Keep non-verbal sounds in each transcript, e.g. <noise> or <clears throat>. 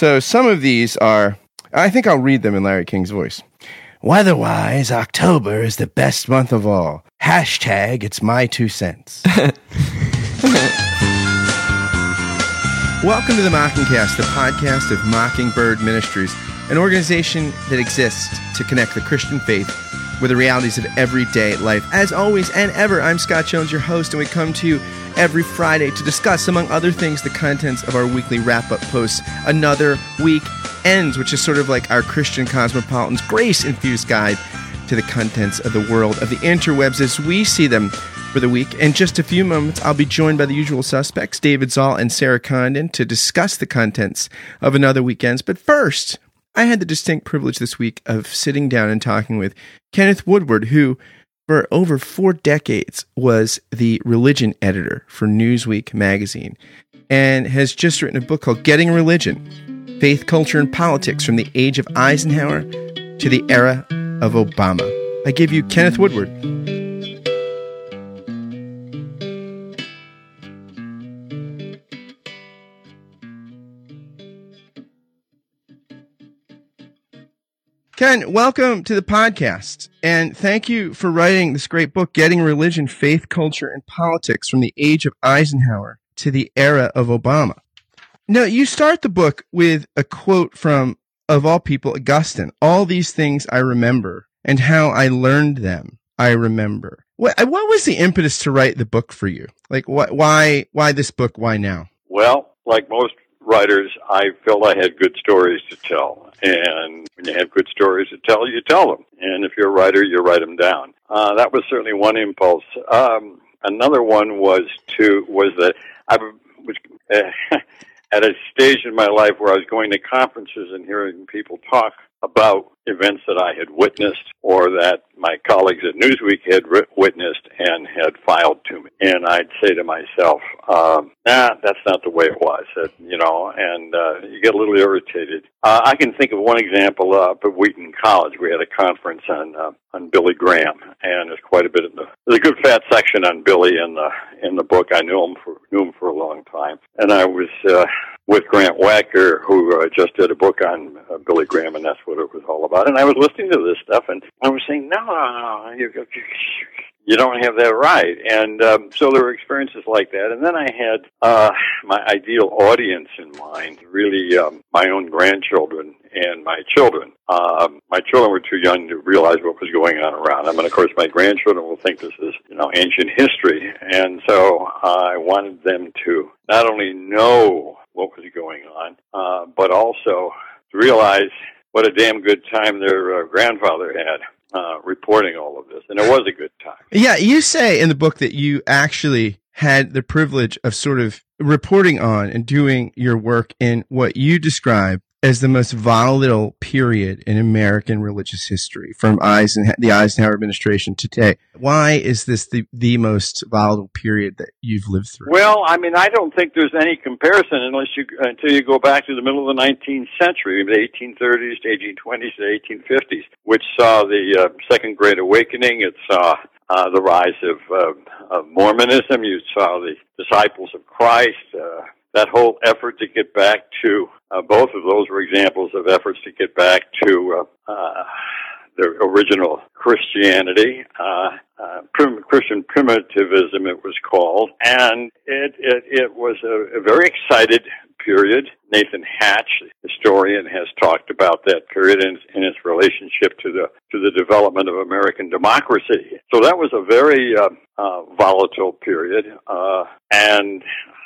So some of these are, I think I'll read them in Larry King's voice. Weatherwise, October is the best month of all. Hashtag it's my two cents. <laughs> Welcome to the Mockingcast, the podcast of Mockingbird Ministries, an organization that exists to connect the Christian faith with the realities of everyday life. As always and ever, I'm Scott Jones, your host, and we come to you every Friday to discuss, among other things, the contents of our weekly wrap up posts. Another week ends, which is sort of like our Christian cosmopolitan's grace infused guide to the contents of the world of the interwebs as we see them for the week. In just a few moments, I'll be joined by the usual suspects, David Zahl and Sarah Condon, to discuss the contents of another Week Ends. But first, I had the distinct privilege this week of sitting down and talking with Kenneth Woodward, who for over four decades was the religion editor for Newsweek magazine and has just written a book called Getting Religion Faith, Culture, and Politics from the Age of Eisenhower to the Era of Obama. I give you Kenneth Woodward. Ken, welcome to the podcast. And thank you for writing this great book, Getting Religion, Faith, Culture, and Politics from the Age of Eisenhower to the Era of Obama. Now, you start the book with a quote from, of all people, Augustine. All these things I remember, and how I learned them, I remember. What, what was the impetus to write the book for you? Like, wh- why, why this book? Why now? Well, like most writers, I felt I had good stories to tell. And when you have good stories to tell, you tell them. And if you're a writer, you write them down. Uh, that was certainly one impulse. Um, another one was to was that I was uh, <laughs> at a stage in my life where I was going to conferences and hearing people talk about events that I had witnessed or that my colleagues at Newsweek had witnessed and had filed to me. And I'd say to myself, um, nah, that's not the way it was, you know, and uh, you get a little irritated. Uh, I can think of one example uh, up at Wheaton College. We had a conference on uh, on Billy Graham, and there's quite a bit of the there's a good fat section on Billy in the in the book. I knew him for knew him for a long time, and I was uh, with Grant Wacker, who uh, just did a book on uh, Billy Graham, and that's what it was all about. And I was listening to this stuff, and I was saying, no, no, no, you, you don't have that right. And um, so there were experiences like that. And then I had uh, my ideal audience in mind, really um, my own grandchildren and my children. Um, my children were too young to realize what was going on around them, and of course, my grandchildren will think this is, you know, ancient history. And so I wanted them to not only know what was going on, uh, but also to realize what a damn good time their uh, grandfather had. Uh, reporting all of this, and it was a good time. Yeah, you say in the book that you actually had the privilege of sort of reporting on and doing your work in what you describe as the most volatile period in American religious history from Eisen, the Eisenhower administration to today. Why is this the, the most volatile period that you've lived through? Well, I mean, I don't think there's any comparison unless you, until you go back to the middle of the 19th century, the 1830s to 1820s to 1850s, which saw the uh, Second Great Awakening. It saw uh, the rise of, uh, of Mormonism. You saw the disciples of Christ. Uh, that whole effort to get back to uh, both of those were examples of efforts to get back to uh, uh, the original Christianity, uh, uh, Christian primitivism, it was called, and it it, it was a, a very excited period. Nathan Hatch, historian, has talked about that period in its relationship to the to the development of American democracy. So that was a very uh, uh, volatile period, uh, and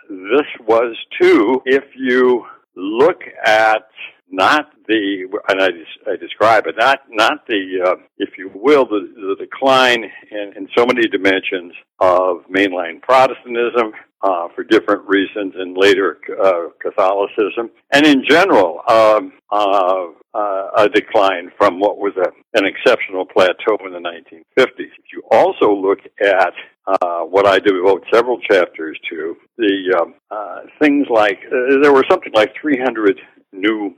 this was too, if you look at not the, and I, I describe it, not, not the, uh, if you will, the, the decline in, in so many dimensions of mainline Protestantism, uh, for different reasons in later uh, Catholicism, and in general, um, uh, uh, a decline from what was a, an exceptional plateau in the 1950s. If you also look at uh, what I devote several chapters to, the um, uh, things like there were something like 300 new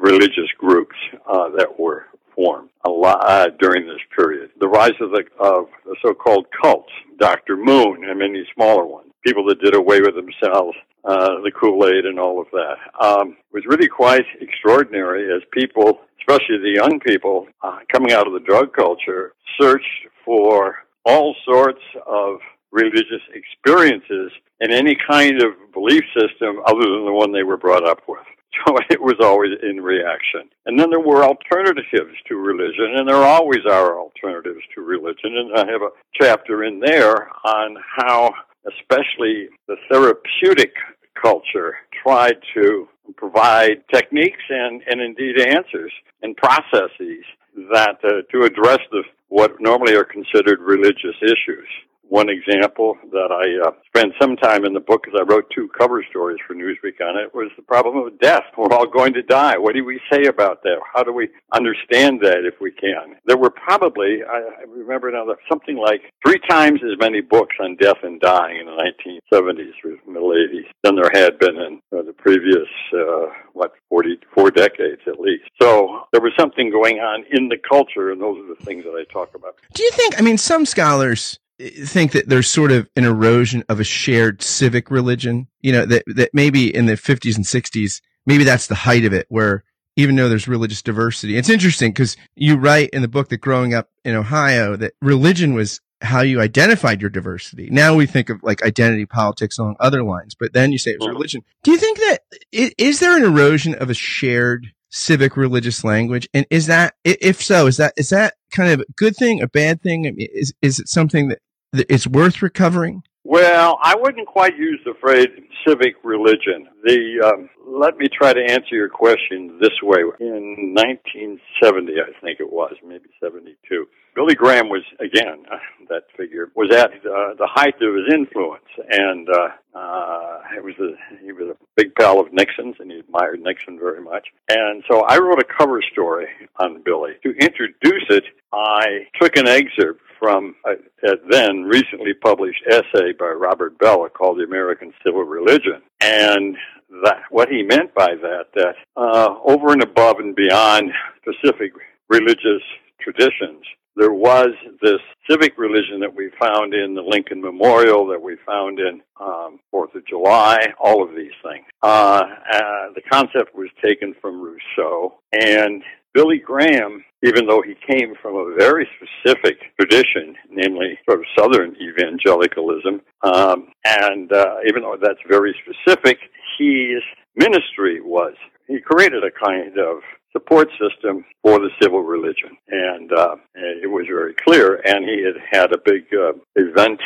religious groups that were formed a lot uh, during this period. The rise of the, of the so-called cults, Dr. Moon and many smaller ones, people that did away with themselves, uh, the Kool-Aid and all of that, um, was really quite extraordinary as people, especially the young people uh, coming out of the drug culture, searched for all sorts of religious experiences in any kind of belief system other than the one they were brought up with. So <laughs> it was always in reaction. And then there were alternatives to religion, and there always are alternatives to religion. And I have a chapter in there on how, especially the therapeutic culture, tried to provide techniques and, and indeed answers and processes that uh, to address the what normally are considered religious issues one example that I uh, spent some time in the book because I wrote two cover stories for Newsweek on it was the problem of death. We're all going to die. What do we say about that? How do we understand that if we can? There were probably, I, I remember now, something like three times as many books on death and dying in the 1970s or middle 80s than there had been in uh, the previous, uh, what, 44 decades at least. So there was something going on in the culture, and those are the things that I talk about. Do you think, I mean, some scholars think that there's sort of an erosion of a shared civic religion. You know, that, that maybe in the 50s and 60s, maybe that's the height of it, where even though there's religious diversity, it's interesting because you write in the book that growing up in Ohio, that religion was how you identified your diversity. Now we think of like identity politics along other lines, but then you say it was mm-hmm. religion. Do you think that is there an erosion of a shared civic religious language? And is that, if so, is that, is that kind of a good thing, a bad thing? I mean, is, is it something that it's worth recovering? Well, I wouldn't quite use the phrase civic religion. The um, let me try to answer your question this way. In 1970, I think it was, maybe 72, Billy Graham was again <laughs> that figure was at uh, the height of his influence, and uh, uh, it was a, he was a big pal of Nixon's, and he admired Nixon very much. And so I wrote a cover story on Billy. To introduce it, I took an excerpt from a, then recently published essay by Robert Bellah called The American Civil Religion. And that, what he meant by that, that uh, over and above and beyond specific religious traditions, there was this civic religion that we found in the Lincoln Memorial, that we found in um, Fourth of July, all of these things. Uh, uh, the concept was taken from Rousseau, and Billy Graham, even though he came from a very specific tradition, namely sort of Southern evangelicalism, um, and uh, even though that's very specific, his ministry was he created a kind of support system for the civil religion, and uh, it was very clear. And he had had a big uh, event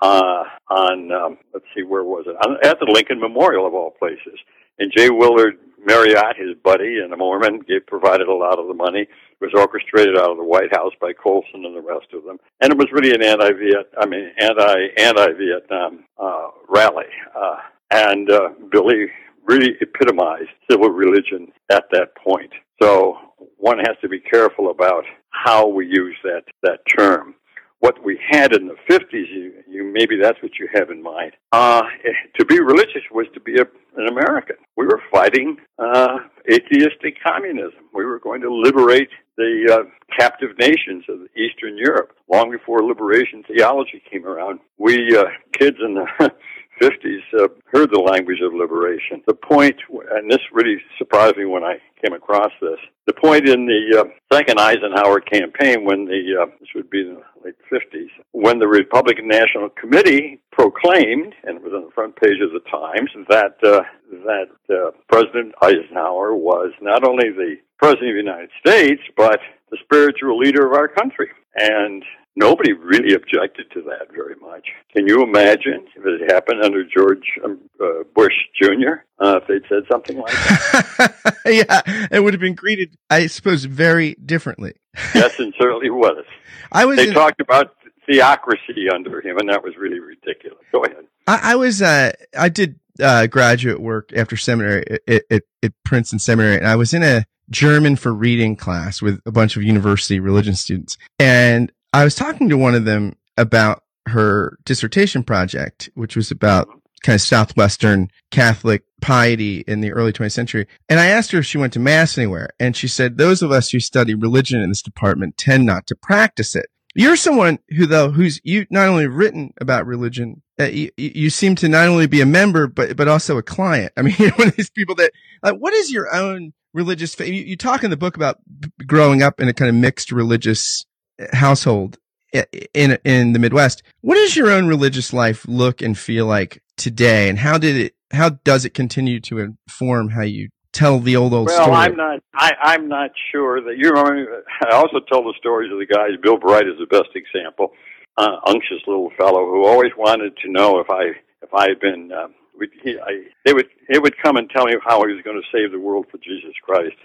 uh, on um, let's see, where was it? At the Lincoln Memorial of all places. And J. Willard Marriott, his buddy and a Mormon, gave, provided a lot of the money. It was orchestrated out of the White House by Colson and the rest of them, and it was really an anti-Viet, I mean, anti anti-Vietnam uh, rally. Uh, and uh, Billy really epitomized civil religion at that point. So one has to be careful about how we use that that term what we had in the 50s, you, you maybe that's what you have in mind. Uh, to be religious was to be a, an American. Fighting uh, atheistic communism. We were going to liberate the uh, captive nations of Eastern Europe long before liberation theology came around. We uh, kids in the 50s uh, heard the language of liberation. The point, and this really surprised me when I came across this, the point in the uh, second Eisenhower campaign when the, uh, this would be the late 50s, when the Republican National Committee proclaimed, and it was on the front page of the Times, that, uh, that uh, President Eisenhower was not only the President of the United States, but the spiritual leader of our country. And nobody really objected to that very much. Can you imagine if it had happened under George um, uh, Bush Jr. Uh, if they'd said something like that? <laughs> yeah, it would have been greeted, I suppose, very differently. <laughs> yes, and certainly was. I was. They in, talked about theocracy under him, and that was really ridiculous. Go ahead. I, I was. Uh, I did uh, graduate work after seminary at, at, at Princeton Seminary, and I was in a German for reading class with a bunch of university religion students, and I was talking to one of them about her dissertation project, which was about kind of southwestern Catholic piety in the early 20th century. And I asked her if she went to mass anywhere, and she said those of us who study religion in this department tend not to practice it. You're someone who, though, who's you not only written about religion, uh, you, you, seem to not only be a member, but but also a client. I mean, <laughs> you're one of these people that. Uh, what is your own religious faith? You, you talk in the book about growing up in a kind of mixed religious household in in the Midwest. What does your own religious life look and feel like today, and how did it? How does it continue to inform how you tell the old old well, story? Well, I'm not. I, I'm not sure that you. Remember, I also tell the stories of the guys. Bill Bright is the best example. Uh, unctuous little fellow who always wanted to know if I if I had been. Um, he, I, they would he would come and tell me how he was going to save the world for Jesus Christ,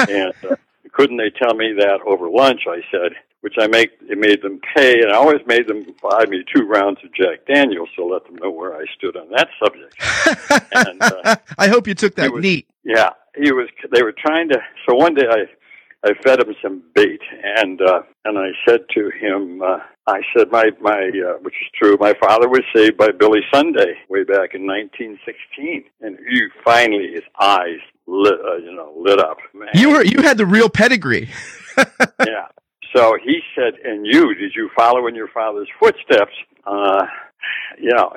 <laughs> and uh, couldn't they tell me that over lunch? I said, which I make it made them pay, and I always made them buy me two rounds of Jack Daniels to let them know where I stood on that subject. and uh, <laughs> I hope you took that was, neat. Yeah, he was. They were trying to. So one day I. I fed him some bait, and uh, and I said to him, uh, I said my my uh, which is true. My father was saved by Billy Sunday way back in 1916, and he finally his eyes lit, uh, you know, lit up. Man. You were you had the real pedigree. <laughs> yeah, so he said, and you, did you follow in your father's footsteps? Uh, you know,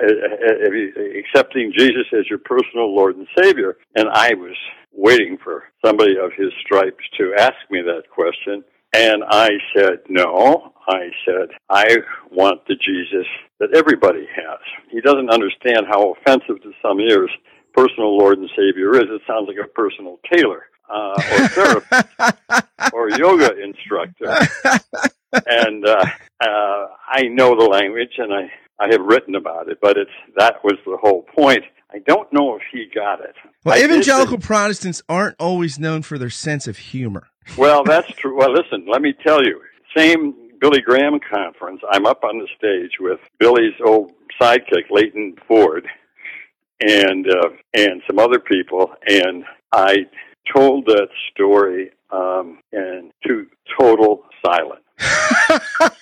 accepting Jesus as your personal Lord and Savior. And I was waiting for somebody of his stripes to ask me that question. And I said, no. I said, I want the Jesus that everybody has. He doesn't understand how offensive to some ears personal Lord and Savior is. It sounds like a personal tailor uh, or therapist <laughs> or yoga instructor. and uh, uh, I know the language and I, I have written about it, but it's that was the whole point. I don't know if he got it. Well, I evangelical Protestants aren't always known for their sense of humor. Well, <laughs> that's true. Well, listen, let me tell you. Same Billy Graham conference. I'm up on the stage with Billy's old sidekick, Leighton Ford, and uh, and some other people, and I told that story um, in to total silence. <laughs>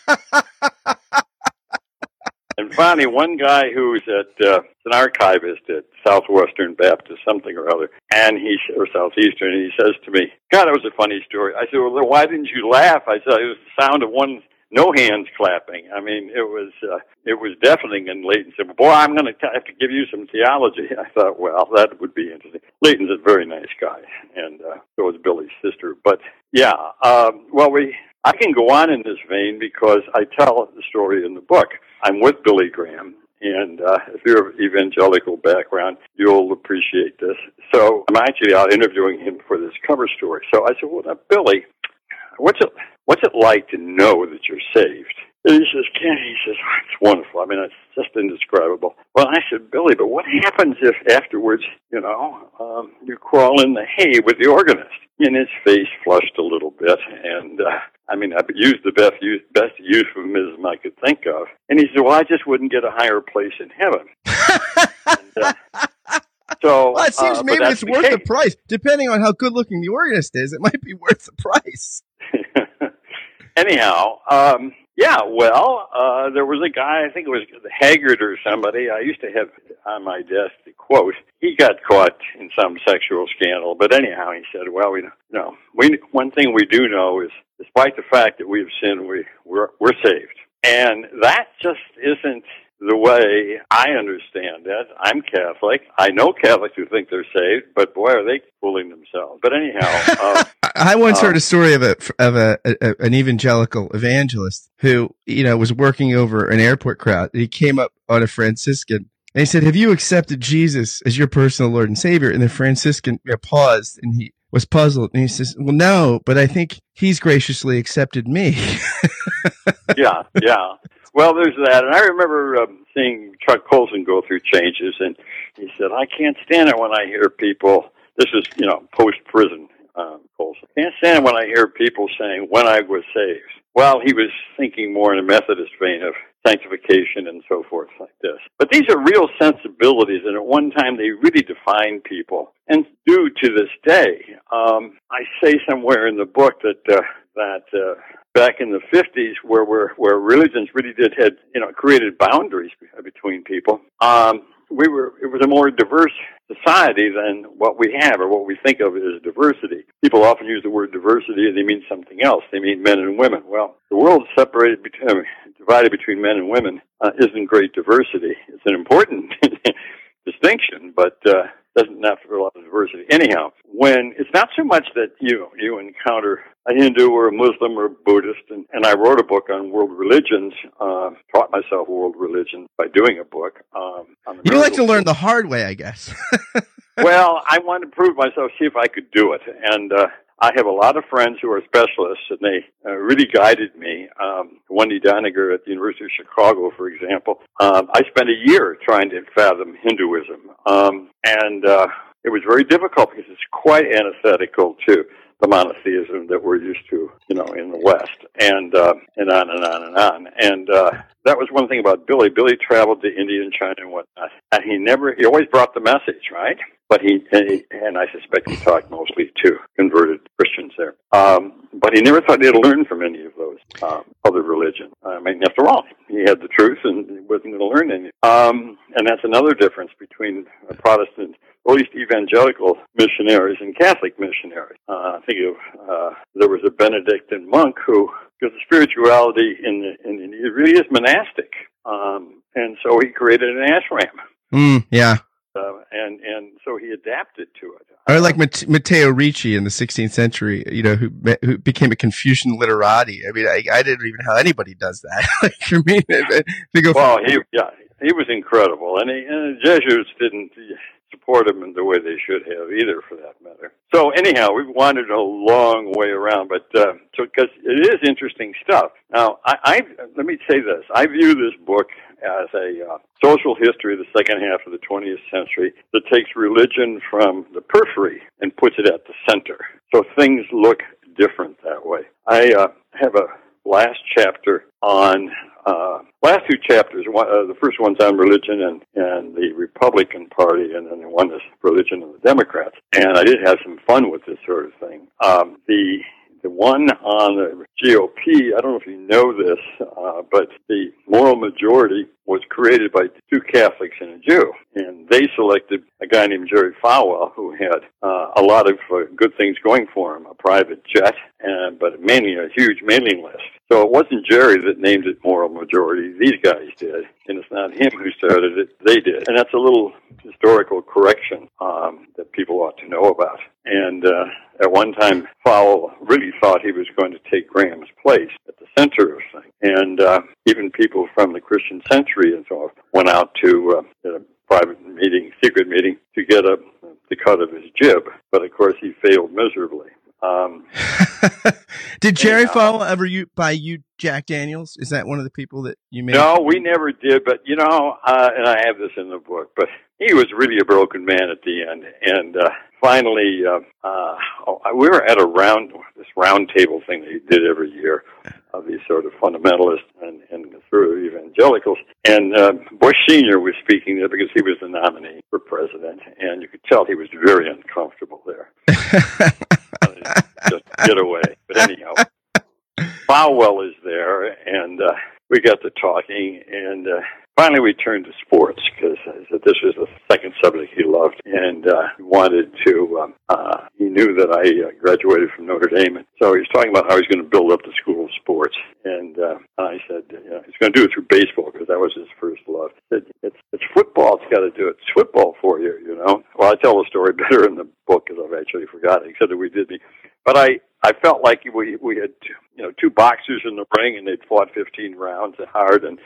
and finally, one guy who's at uh, an archivist at Southwestern Baptist something or other, and he or Southeastern, and he says to me, "God, that was a funny story." I said, "Well, why didn't you laugh?" I said, "It was the sound of one no hands clapping. I mean, it was uh, it was deafening. And Leighton said, "Boy, I'm going to have to give you some theology." <laughs> I thought, well, that would be interesting. Leighton's a very nice guy, and uh, so is Billy's sister. But yeah, um, well, we I can go on in this vein because I tell the story in the book. I'm with Billy Graham, and uh, if you're of evangelical background, you'll appreciate this. So I'm actually out interviewing him for this cover story. So I said, "Well, now, Billy, what's it what's it like to know that you're saved? And he says, Ken, he says, oh, it's wonderful. I mean, it's just indescribable. Well, I said, Billy, but what happens if afterwards, you know, um, you crawl in the hay with the organist? And his face flushed a little bit, and uh, I mean, I used the best use, best euphemism I could think of. And he said, "Well, I just wouldn't get a higher place in heaven." and, uh, <laughs> so, well, it seems uh, maybe it's the worth case. the price, depending on how good looking the organist is. It might be <laughs> worth the price anyhow, um, yeah, well, uh, there was a guy, I think it was Haggard or somebody, I used to have on my desk the quote. He got caught in some sexual scandal, but anyhow, he said, well, we, no, we, one thing we do know is despite the fact that we've sinned, we, we're, we're saved. And that just isn't the way I understand it. I'm Catholic. I know Catholics who think they're saved, but boy, are they fooling themselves. But anyhow, uh, <laughs> I once uh, heard a story of a of a, a, an evangelical evangelist who you know was working over an airport crowd. He came up on a Franciscan. And he said, "Have you accepted Jesus as your personal Lord and Savior?" And the Franciscan you know, paused, and he was puzzled, and he says, "Well, no, but I think he's graciously accepted me." <laughs> yeah, yeah. Well, there's that, and I remember um, seeing Chuck Colson go through changes, and he said, "I can't stand it when I hear people." This is, you know, post prison um, Colson. Can't stand when I hear people saying, "When I was saved." Well, he was thinking more in a Methodist vein of sanctification and so forth like this. But these are real sensibilities, and at one time they really defined people, and do to this day. Um, I say somewhere in the book that uh, that uh, back in the 50s where where where religions really did had you know created boundaries between people um we were it was a more diverse society than what we have or what we think of as diversity. People often use the word diversity and they mean something else. They mean men and women. Well, the world separated between <laughs> divided between men and women uh, isn't great diversity. It's an important <laughs> distinction, but uh, doesn't have a lot of diversity. Anyhow, when it's not so much that you you encounter a Hindu or a Muslim or a Buddhist, and, and I wrote a book on world religions, uh, taught myself world religion by doing a book. Um, you like to learn the hard way, I guess. <laughs> well, I wanted to prove myself, see if I could do it, and uh, I have a lot of friends who are specialists, and they uh, really guided me. Um, Wendy Doniger at the University of Chicago, for example, um, I spent a year trying to fathom Hinduism, um, and uh, it was very difficult because it's quite antithetical to the monotheism that we're used to, you know, in the West, and uh, and on and on and on. And uh, that was one thing about Billy. Billy traveled to India and China and whatnot, and he never, he always brought the message, right? But he, and, I suspect he talked mostly to converted Christians there. Um, but he never thought he'd learn from any of those um, other religions. I mean, after all, he had the truth and he wasn't going to learn any. Um, and that's another difference between a Protestant at least evangelical missionaries and Catholic missionaries. Uh, I think of, uh, there was a Benedictine monk who, because the spirituality in, the, in, in it really is monastic. Um, and so he created an ashram. Mm, yeah. Uh, and and so he adapted to it. Or like Matteo Ricci in the 16th century, you know, who who became a Confucian literati. I mean, I, I didn't even know how anybody does that. <laughs> like for me, to go. Well, he yeah, he was incredible, and, he, and the Jesuits didn't support them in the way they should have either, for that matter. So anyhow, we've wandered a long way around, but uh, so because it is interesting stuff. Now, I, I let me say this: I view this book as a uh, social history of the second half of the 20th century that takes religion from the periphery and puts it at the center. So things look different that way. I uh, have a last chapter on uh, last two chapters. One, uh, the first one's on religion and and the Republican Party, and then the one is religion and the Democrats. And I did have some fun with this sort of thing. Um, the the one on the GOP, I don't know if you know this, uh, but the moral majority was created by two Catholics and a Jew. And they selected a guy named Jerry Falwell who had uh, a lot of uh, good things going for him, a private jet, and, but mainly a huge mailing list. So it wasn't Jerry that named it moral majority. These guys did. And it's not him who started it. They did. And that's a little historical correction um, that people ought to know about. And uh, at one time, Falwell really thought he was going to take Graham's place at the center of things. And uh, even people from the Christian Century and so on went out to uh, a private meeting, secret meeting, to get a the cut of his jib. But of course, he failed miserably. Um, <laughs> did Jerry Falwell ever you, buy you Jack Daniels? Is that one of the people that you made? No, we never did. But you know, uh, and I have this in the book. But he was really a broken man at the end, and uh, finally, uh, uh, oh, we were at a round this round table thing that he did every year of these sort of fundamentalists and, and through evangelicals. And uh, Bush Senior was speaking there because he was the nominee for president, and you could tell he was very uncomfortable there. <laughs> just get away. But anyhow, Falwell is there, and uh, we got to talking, and uh, finally we turned to sports because this was the second subject he loved, and uh, wanted to. Um, uh, he knew that I uh, graduated from Notre Dame, so he was talking about how he's going to build up the school of sports. And uh, I said, you know, he's going to do it through baseball because that was his first love. He said, it's it's football. It's got to do it. It's football for you, you know. Well, I tell the story <laughs> better in the book because I've actually forgotten, except that we did the. But I I felt like we we had you know two boxers in the ring and they'd fought 15 rounds hard and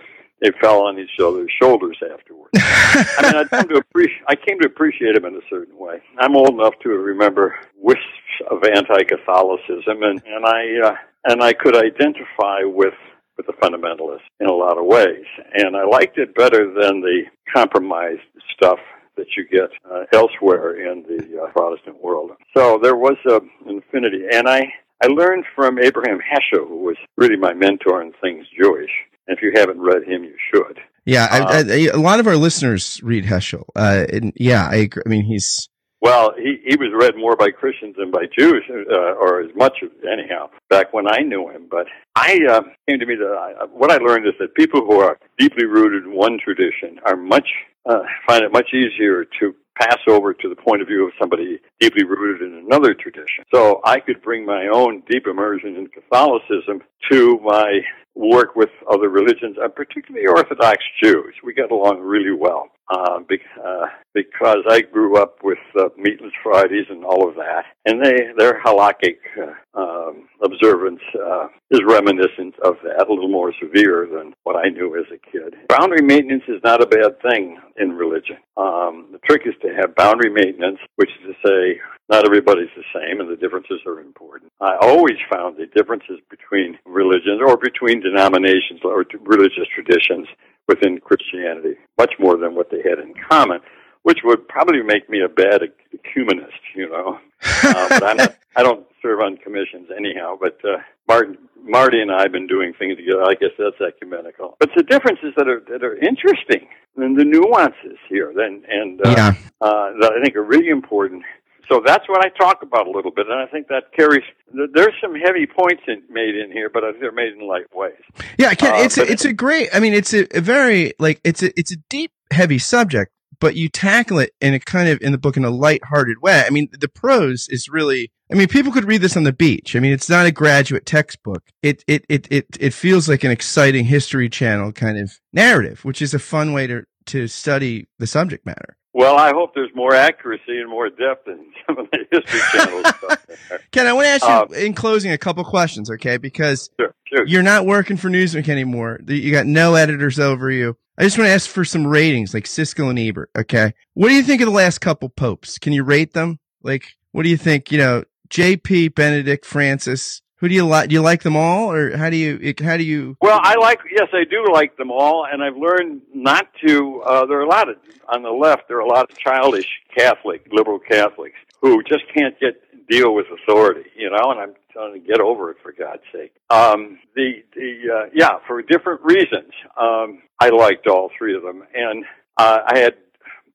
they fell on each other's shoulders afterwards. I mean, I to appreciate I came to appreciate him in a certain way. I'm old enough to remember wisps of anti-Catholicism, and and I uh, and I could identify with with the fundamentalists in a lot of ways, and I liked it better than the compromised stuff that you get uh, elsewhere in the uh, Protestant world. So there was uh, an affinity, and I I learned from Abraham Heschel, who was really my mentor in things Jewish. And if you haven't read him, you should. Yeah, um, I, I, a lot of our listeners read Heschel. Uh, and yeah, I agree. I mean, he's well, he, he was read more by Christians than by Jews, uh, or as much anyhow, back when I knew him. But I uh, came to me that I, what I learned is that people who are deeply rooted in one tradition are much uh, find it much easier to pass over to the point of view of somebody deeply rooted in another tradition. So I could bring my own deep immersion in Catholicism to my work with other religions, and particularly Orthodox Jews. We get along really well uh, uh, because I grew up with uh, meatless Fridays and all of that, and they their halakhic uh, um, observance uh, is reminiscent of that, a little more severe than what I knew as a kid. Boundary maintenance is not a bad thing in religion. Um, the trick is to have boundary maintenance, which is to say not everybody's the same and the differences are important. I always found the differences between religions or between denominations or religious traditions within Christianity much more than what they had in common, which would probably make me a bad ecumenist, you know. uh, but I'm not, I don't serve on commissions anyhow. But uh, Martin, Marty and I have been doing things together. I guess that's ecumenical. But the differences that are that are interesting and the nuances here, and and uh, yeah. uh, that I think are really important so that's what I talk about a little bit, and I think that carries. There's some heavy points in, made in here, but they're made in light ways. Yeah, Ken, uh, it's a, it's a great. I mean, it's a, a, very like it's a it's a deep, heavy subject, but you tackle it in a kind of in the book in a light-hearted way. I mean, the prose is really. I mean, people could read this on the beach. I mean, it's not a graduate textbook. It it it it it feels like an exciting History Channel kind of narrative, which is a fun way to to study the subject matter. Well, I hope there's more accuracy and more depth in some of the history channels. <laughs> Ken, I want to ask you um, in closing a couple questions, okay? Because sure, sure. you're not working for Newsweek anymore. You got no editors over you. I just want to ask for some ratings, like Siskel and Ebert, okay? What do you think of the last couple popes? Can you rate them? Like, what do you think? You know, J.P. Benedict Francis, who do you like? Do you like them all, or how do you? How do you? Well, I like. Yes, I do like them all, and I've learned not to. Uh, there are a lot of on the left. There are a lot of childish Catholic, liberal Catholics who just can't get deal with authority. You know, and I'm trying to get over it for God's sake. Um, the the uh, yeah, for different reasons. Um, I liked all three of them, and uh, I had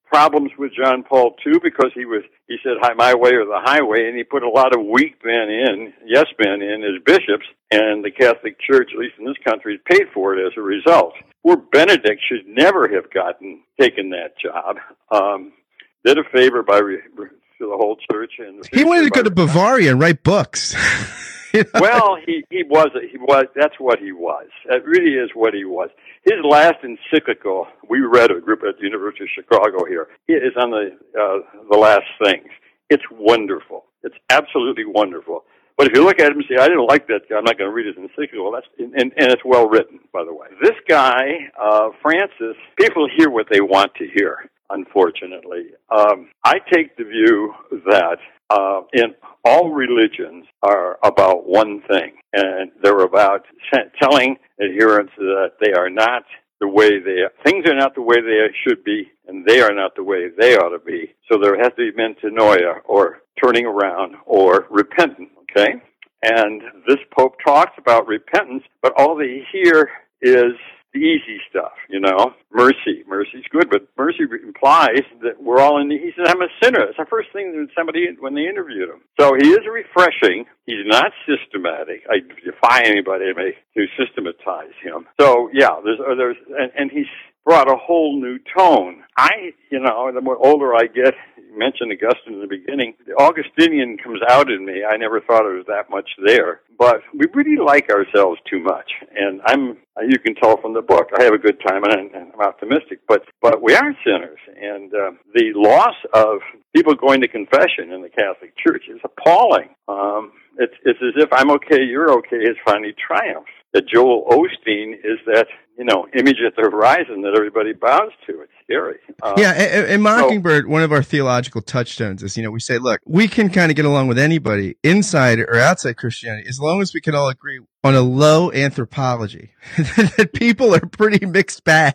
problems with John Paul II because he was he said hi my way or the highway and he put a lot of weak men in yes men in as bishops and the Catholic Church at least in this country paid for it as a result. Poor Benedict should never have gotten taken that job. Um, did a favor by re, re, to the whole church and he wanted to go to Bavaria and write books. <laughs> <laughs> well, he he was he was that's what he was. That really is what he was. His last encyclical we read a group at the University of Chicago here. Is on the uh, the last things. It's wonderful. It's absolutely wonderful. But if you look at him and say, I didn't like that guy, I'm not going to read his encyclical. That's and, and, and it's well written, by the way. This guy, uh, Francis, people hear what they want to hear. Unfortunately, um, I take the view that uh, in all religions are about one thing, and they're about telling adherents that they are not the way they are. Things are not the way they should be, and they are not the way they ought to be. So there has to be metanoia, or turning around, or repentance. Okay, and this pope talks about repentance, but all they hear is the easy stuff, you know. Mercy, mercy's good, but mercy implies that we're all in. The, he said, "I'm a sinner." It's the first thing that somebody when they interviewed him. So he is refreshing. He's not systematic. I defy anybody to systematize him. So yeah, there's there's and, and he's brought a whole new tone. I, you know, the more older I get, you mentioned Augustine in the beginning, the Augustinian comes out in me. I never thought it was that much there, but we really like ourselves too much. And I'm, you can tell from the book, I have a good time and I'm optimistic, but, but we are sinners. And uh, the loss of people going to confession in the Catholic Church is appalling. Um, it's, it's as if I'm okay, you're okay has finally triumphed. That Joel Osteen is that you know, image at the horizon that everybody bows to. It's scary. Um, yeah, and, Mockingbird, so, one of our theological touchstones is, you know, we say, look, we can kind of get along with anybody inside or outside Christianity as long as we can all agree on a low anthropology <laughs> that people are pretty mixed bags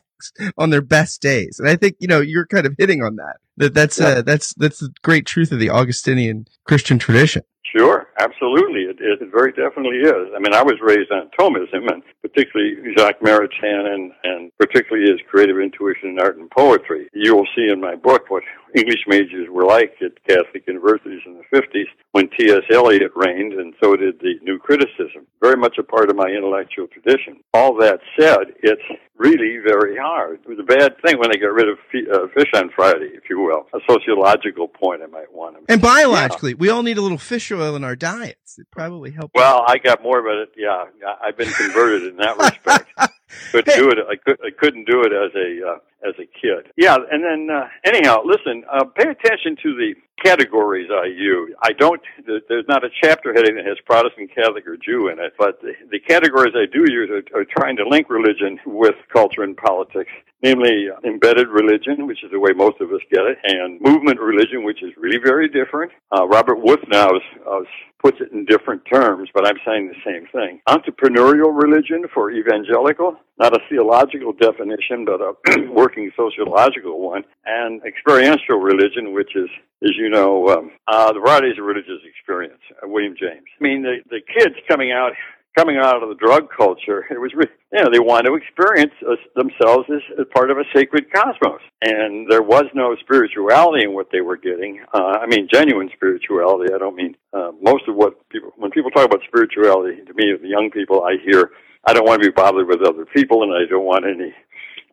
on their best days. And I think, you know, you're kind of hitting on that. That that's yeah. uh, that's that's the great truth of the Augustinian Christian tradition. Sure, absolutely. It, it very definitely is. I mean, I was raised on Thomism, and particularly Jacques Maritain, and, and particularly his creative intuition in art and poetry. You will see in my book what <laughs> English majors were like at Catholic universities in the 50s when T.S. Eliot reigned, and so did the New Criticism. Very much a part of my intellectual tradition. All that said, it's really very hard. It was a bad thing when they got rid of uh, fish on Friday, if you will. A sociological point I might want to. And biologically, yeah. we all need a little fish oil in our diets. It probably helps. Well, I got more, but it, yeah, I've been converted in that respect. <laughs> couldn't do it. I, could, I couldn't do it as a uh, as a kid. Yeah, and then uh, anyhow, listen. Uh, pay attention to the categories I use. I don't. There's not a chapter heading that has Protestant, Catholic, or Jew in it, but the, the categories I do use are, are trying to link religion with culture and politics namely embedded religion, which is the way most of us get it, and movement religion, which is really very different. Uh, Robert Wuthnow uh, puts it in different terms, but I'm saying the same thing. Entrepreneurial religion for evangelical, not a theological definition, but a <clears throat> working sociological one, and experiential religion, which is, as you know, um, uh, the varieties of religious experience. Uh, William James. I mean, the, the kids coming out coming out of the drug culture, <laughs> it was, you know, they wanted to experience themselves as, as part of a sacred cosmos. And there was no spirituality in what they were getting. Uh, I mean, genuine spirituality. I don't mean, uh, most of what people, when people talk about spirituality, to me, the young people, I hear, I don't want to be bothered with other people and I don't want any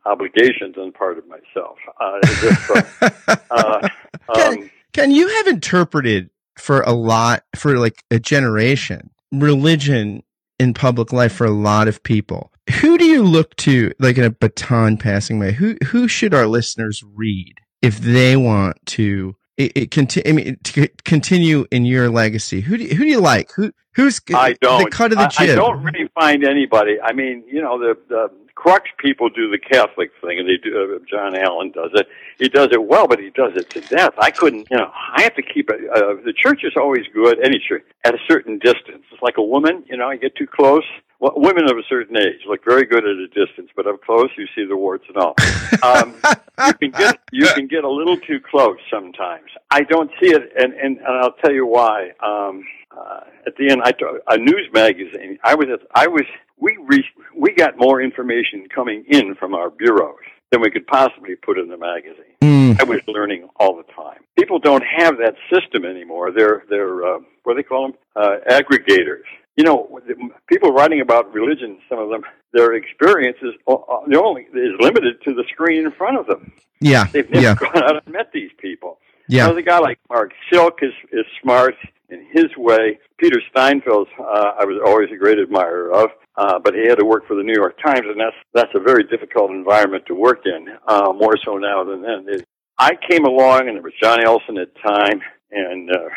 obligations on part of myself. Uh, just, uh, <laughs> uh, um, Ken, you have interpreted for a lot, for like a generation, religion in public life for a lot of people. Who do you look to, like in a baton passing way? Who who should our listeners read if they want to it, it conti- I mean, to continue in your legacy? Who do you, who do you like? Who who's I don't the cut of the jib? I, I don't really find anybody. I mean, you know, the, the crux people do the Catholic thing, and they do. Uh, John Allen does it. He does it well, but he does it to death. I couldn't. You know, I have to keep it. Uh, the church is always good. Any church at a certain distance. It's like a woman. You know, you get too close. Well, women of a certain age look very good at a distance, but up close you see the warts and all. Um, <laughs> you can get you can get a little too close sometimes. I don't see it, and and, and I'll tell you why. Um, uh, at the end, I a news magazine. I was at, I was we re, we got more information coming in from our bureaus than we could possibly put in the magazine. Mm. I was learning all the time. People don't have that system anymore. They're they're uh, what do they call them? Uh, aggregators. You know, people writing about religion. Some of them, their experience is uh, uh, the only is limited to the screen in front of them. Yeah, they've never yeah. gone out and met these people. Yeah, there's a guy like Mark Silk is is smart in his way. Peter Steinfels, uh, I was always a great admirer of, uh, but he had to work for the New York Times, and that's that's a very difficult environment to work in, uh, more so now than then. It, I came along, and it was John Elson at the time, and uh,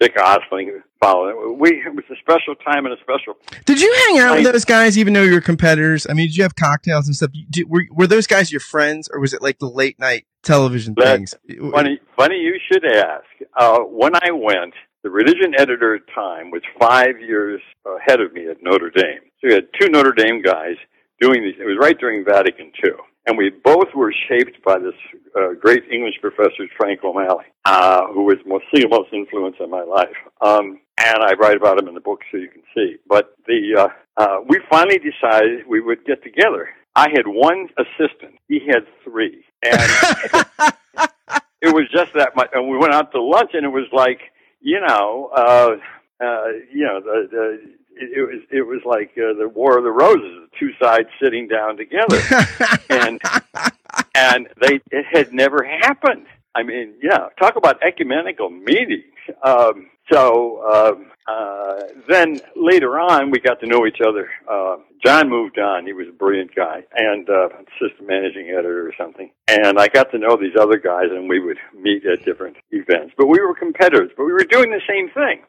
Dick Ostling followed. We it was a special time and a special. Did you hang out with those guys, even though you were competitors? I mean, did you have cocktails and stuff? Did, were were those guys your friends, or was it like the late night television things? Funny, funny you should ask. Uh, when I went, the religion editor at Time was five years ahead of me at Notre Dame. So we had two Notre Dame guys doing these. It was right during Vatican II. And we both were shaped by this uh, great English professor, Frank O'Malley, uh, who was most, the most influence in my life. Um, and I write about him in the book so you can see. But the uh, uh, we finally decided we would get together. I had one assistant. He had three. And <laughs> it was just that much. And we went out to lunch, and it was like you know, uh, uh, you know, the, the it, it was it was like uh, the War of the Roses, the two sides sitting down together, <laughs> and and they it had never happened. I mean, yeah, talk about ecumenical meetings. Um, so um, uh, then later on, we got to know each other. Uh, John moved on; he was a brilliant guy and uh, assistant managing editor or something. And I got to know these other guys, and we would meet at different events. But we were competitors, but we were doing the same thing.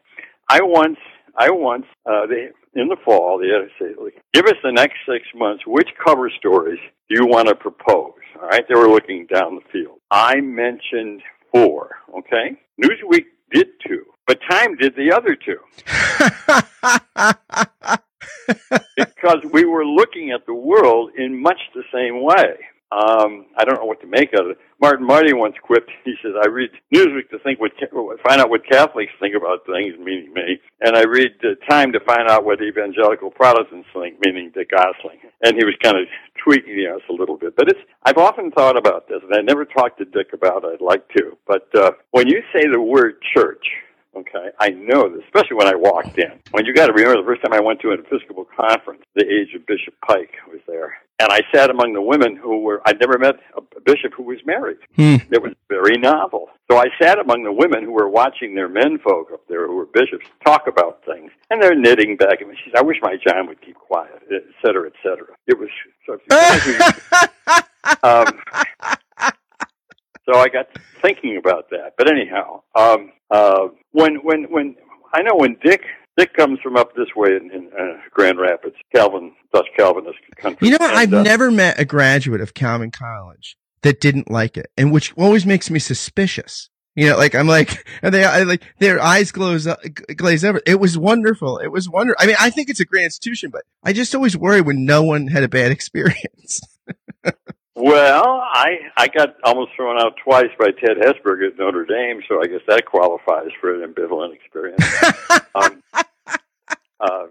I once, I once, uh, they, in the fall, the editor said, "Give us the next six months. Which cover stories do you want to propose?" All right, they were looking down the field. I mentioned four. Okay, Newsweek did two. But Time did the other two. <laughs> because we were looking at the world in much the same way. Um, I don't know what to make of it. Martin Marty once quipped. <laughs> He says, "I read Newsweek to think what find out what Catholics think about things, meaning me, and I read uh, Time to find out what evangelical Protestants think, meaning Dick Ostling." And he was kind of tweaking us a little bit. But it's I've often thought about this, and I never talked to Dick about it. I'd like to. But uh, when you say the word church, Okay, I know this, especially when I walked in. When you got to remember, the first time I went to an Episcopal conference, the age of Bishop Pike was there, and I sat among the women who were. I'd never met a bishop who was married. Hmm. It was very novel. So I sat among the women who were watching their men folk up there, who were bishops, talk about things, and they're knitting back at me. She said, "I wish my John would keep quiet," et cetera, et cetera. It was so. <laughs> um, so I got thinking about that. But anyhow, um, uh, when when when I know when Dick Dick comes from up this way in, in uh, Grand Rapids, Calvin Dutch Calvinist country. You know, what? And, I've uh, never met a graduate of Calvin College that didn't like it, and which always makes me suspicious. You know, like I'm like, <laughs> and they I, like their eyes glows up, glaze over. It was wonderful. It was wonderful. I mean, I think it's a great institution, but I just always worry when no one had a bad <laughs> experience. <laughs> Well, I I got almost thrown out twice by Ted Hesburgh at Notre Dame, so I guess that qualifies for an ambivalent experience. <laughs> um, uh,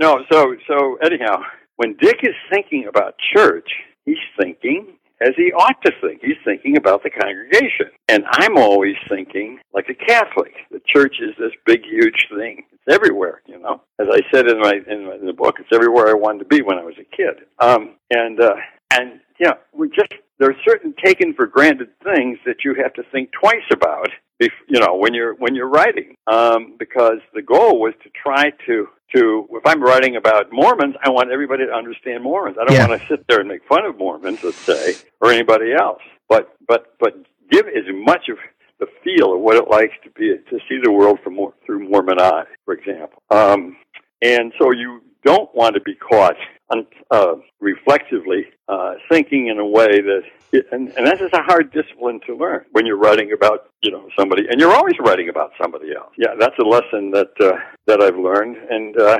no, so so anyhow, when Dick is thinking about church, he's thinking as he ought to think. He's thinking about the congregation, and I'm always thinking like a Catholic. The church is this big, huge thing. It's everywhere, you know. As I said in my in, my, in the book, it's everywhere I wanted to be when I was a kid. Um, and uh, and yeah, we just there are certain taken for granted things that you have to think twice about. If you know when you're when you're writing, um, because the goal was to try to to if I'm writing about Mormons, I want everybody to understand Mormons. I don't Yeah. want to sit there and make fun of Mormons, let's say, or anybody else. But but but give as much of the feel of what it likes to be to see the world from through Mormon eyes, for example. Um, and so you don't want to be caught uh, reflexively uh, thinking in a way that, and, and that is a hard discipline to learn when you're writing about you know somebody, and you're always writing about somebody else. Yeah, that's a lesson that uh, that I've learned, and uh,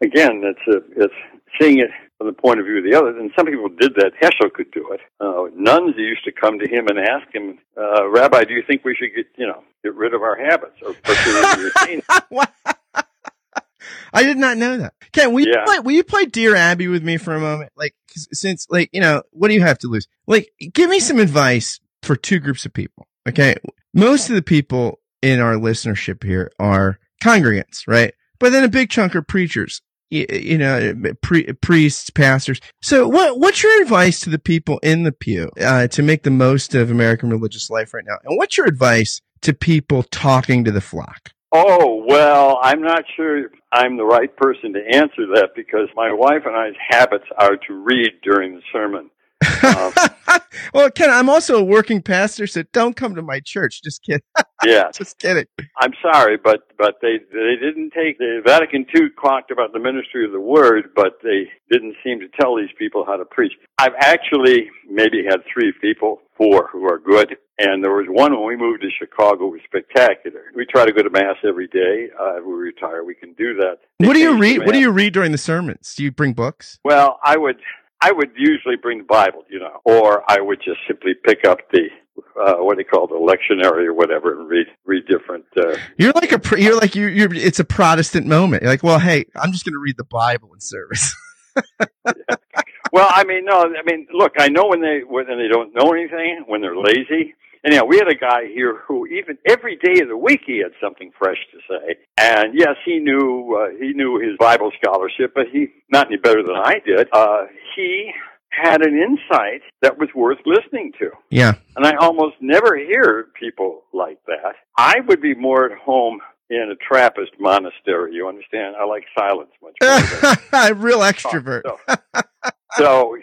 again, it's a, it's seeing it from the point of view of the other. And some people did that. Heschel could do it. Uh, nuns used to come to him and ask him, uh, Rabbi, do you think we should get you know get rid of our habits or, or should we retain I did not know that. Ken, will you Yeah. play? Will you play Dear Abby with me for a moment? Like, since, like, you know, what do you have to lose? Like, give me some advice for two groups of people. Okay, most of the people in our listenership here are congregants, right? But then a big chunk are preachers. You, you know, pre- priests, pastors. So, what what's your advice to the people in the pew uh, to make the most of American religious life right now? And what's your advice to people talking to the flock? Oh, well, I'm not sure I'm the right person to answer that because my wife and I's habits are to read during the sermon. Um, <laughs> well, Ken, I'm also a working pastor, so don't come to my church. Just kidding. <laughs> yeah, Just kidding. I'm sorry, but but they they didn't take the Vatican II talked about the ministry of the word, but they didn't seem to tell these people how to preach. I've actually maybe had three people, four who are good, and there was one when we moved to Chicago was spectacular. We try to go to mass every day. Uh, if we retire, we can do that. What do you read? What do you read during the sermons? Do you bring books? Well, I would I would usually bring the Bible, you know, or I would just simply pick up the uh, what do you call the lectionary or whatever, and read read different. Uh, You're like a. You're like you. You're. It's a Protestant moment. You're like, well, hey, I'm just going to read the Bible in service. <laughs> well, I mean, no, I mean, look, I know when they when they don't know anything, when they're lazy. Anyhow, we had a guy here who even every day of the week he had something fresh to say. And yes, he knew uh, he knew his Bible scholarship, but he not any better than I did. Uh, he had an insight that was worth listening to. yeah. And I almost never hear people like that. I would be more at home in a Trappist monastery. You understand? I like silence much better. than <laughs> Real extrovert. So, <laughs> so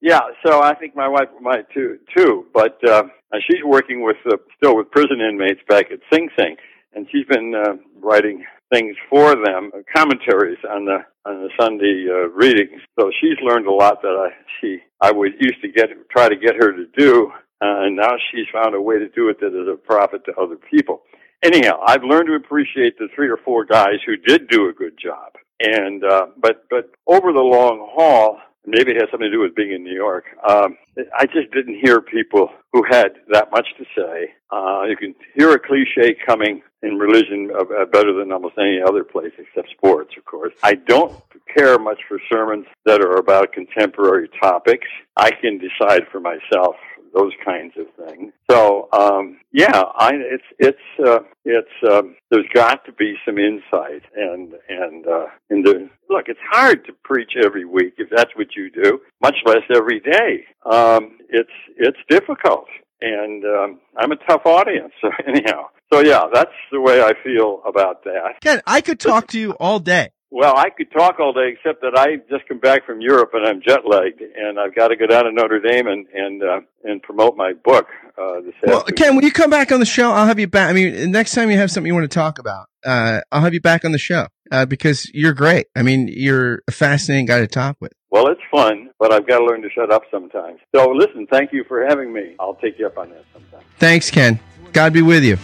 yeah, so I think my wife might too. Too, but uh, she's working with uh, still with prison inmates back at Sing Sing, and she's been uh, writing things for them, uh, commentaries on the on the Sunday uh, readings. So she's learned a lot that I she I would used to get try to get her to do, uh, and now she's found a way to do it that is a profit to other people. Anyhow, I've learned to appreciate the three or four guys who did do a good job, and uh, but but over the long haul, maybe it has something to do with being in New York. Um, I just didn't hear people who had that much to say. Uh, you can hear a cliche coming in religion uh, better than almost any other place except sports, of course. I don't care much for sermons that are about contemporary topics. I can decide for myself those kinds of things. So um, yeah, I, it's it's uh, it's um, there's got to be some insight and and uh, in the look. It's hard to preach every week if that's what you do, much less every day. Um, it's it's difficult, and um, I'm a tough audience. So <laughs> anyhow, so yeah, that's the way I feel about that. Ken, I could talk to you all day. Well, I could talk all day, except that I just come back from Europe and I'm jet lagged, and I've got to go down to Notre Dame and and uh, and promote my book. Uh, this Well, afternoon. Ken, when you come back on the show, I'll have you back. I mean, next time you have something you want to talk about, uh, I'll have you back on the show uh, because you're great. I mean, you're a fascinating guy to talk with. Well, it's fun, but I've got to learn to shut up sometimes. So, listen, thank you for having me. I'll take you up on that sometime. Thanks, Ken. God be with you.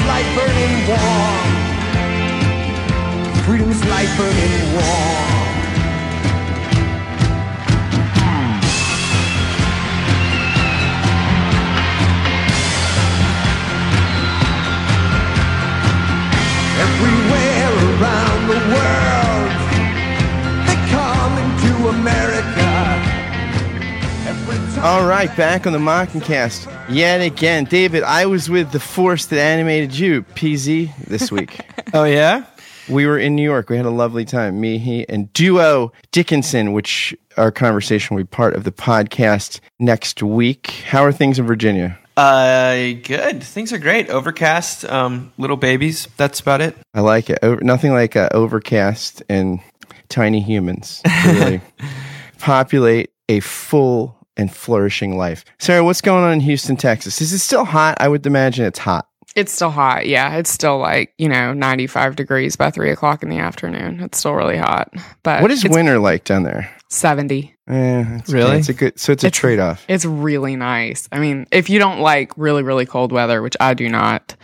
Freedom's light burning warm. Freedom's light burning warm. All right, back on the Mockingcast yet again. David, I was with the force that animated you, PZ, this week. <laughs> Oh yeah. we were in New York. We had a lovely time. Me, he, and Duo Dickinson, which our conversation will be part of the podcast next week. How are things in Virginia? Uh, good. Things are great. Overcast. Um, little babies. That's about it. I like it. Over, nothing like uh, overcast and tiny humans to really <laughs> populate a full and flourishing life. Sarah, what's going on in Houston, Texas? Is it still hot? I would imagine it's hot. It's still hot. Yeah, it's still like you know ninety five degrees by three o'clock in the afternoon. It's still really hot. But What is winter like down there? seventy? Eh, it's, Really? It's a good. So it's a trade off. It's really nice. I mean, if you don't like really really cold weather, which I do not,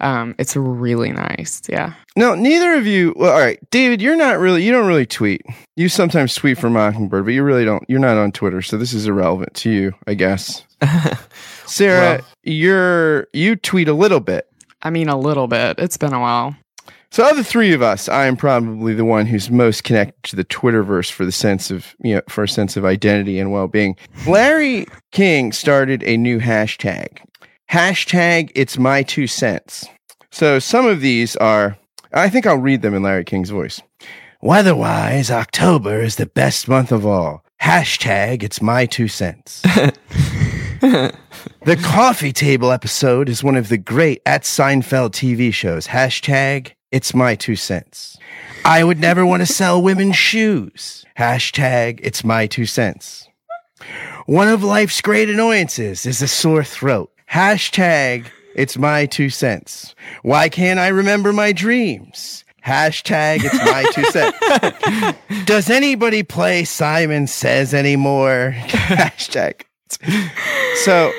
um, it's really nice. Yeah. No, neither of you. Well, all right, David, you're not really. You don't really tweet. You sometimes tweet for Mockingbird, but you really don't. You're not on Twitter, so this is irrelevant to you, I guess. <laughs> Sarah, Well- you're you tweet a little bit. I mean, a little bit. It's been a while. So, of the three of us, I am probably the one who's most connected to the Twitterverse for the sense of you know for a sense of identity and well being. Larry King started a new hashtag. Hashtag It's My Two Cents. So some of these are. I think I'll read them in Larry King's voice. Weatherwise, October is the best month of all. Hashtag It's My Two Cents. <laughs> The coffee table episode is one of the great at Seinfeld TV shows. Hashtag it's my two cents. I would never want to sell women's shoes. Hashtag it's my two cents. One of life's great annoyances is a sore throat. Hashtag it's my two cents. Why can't I remember my dreams? Hashtag it's my two <laughs> cents. Does anybody play Simon Says anymore? <laughs> Hashtag. So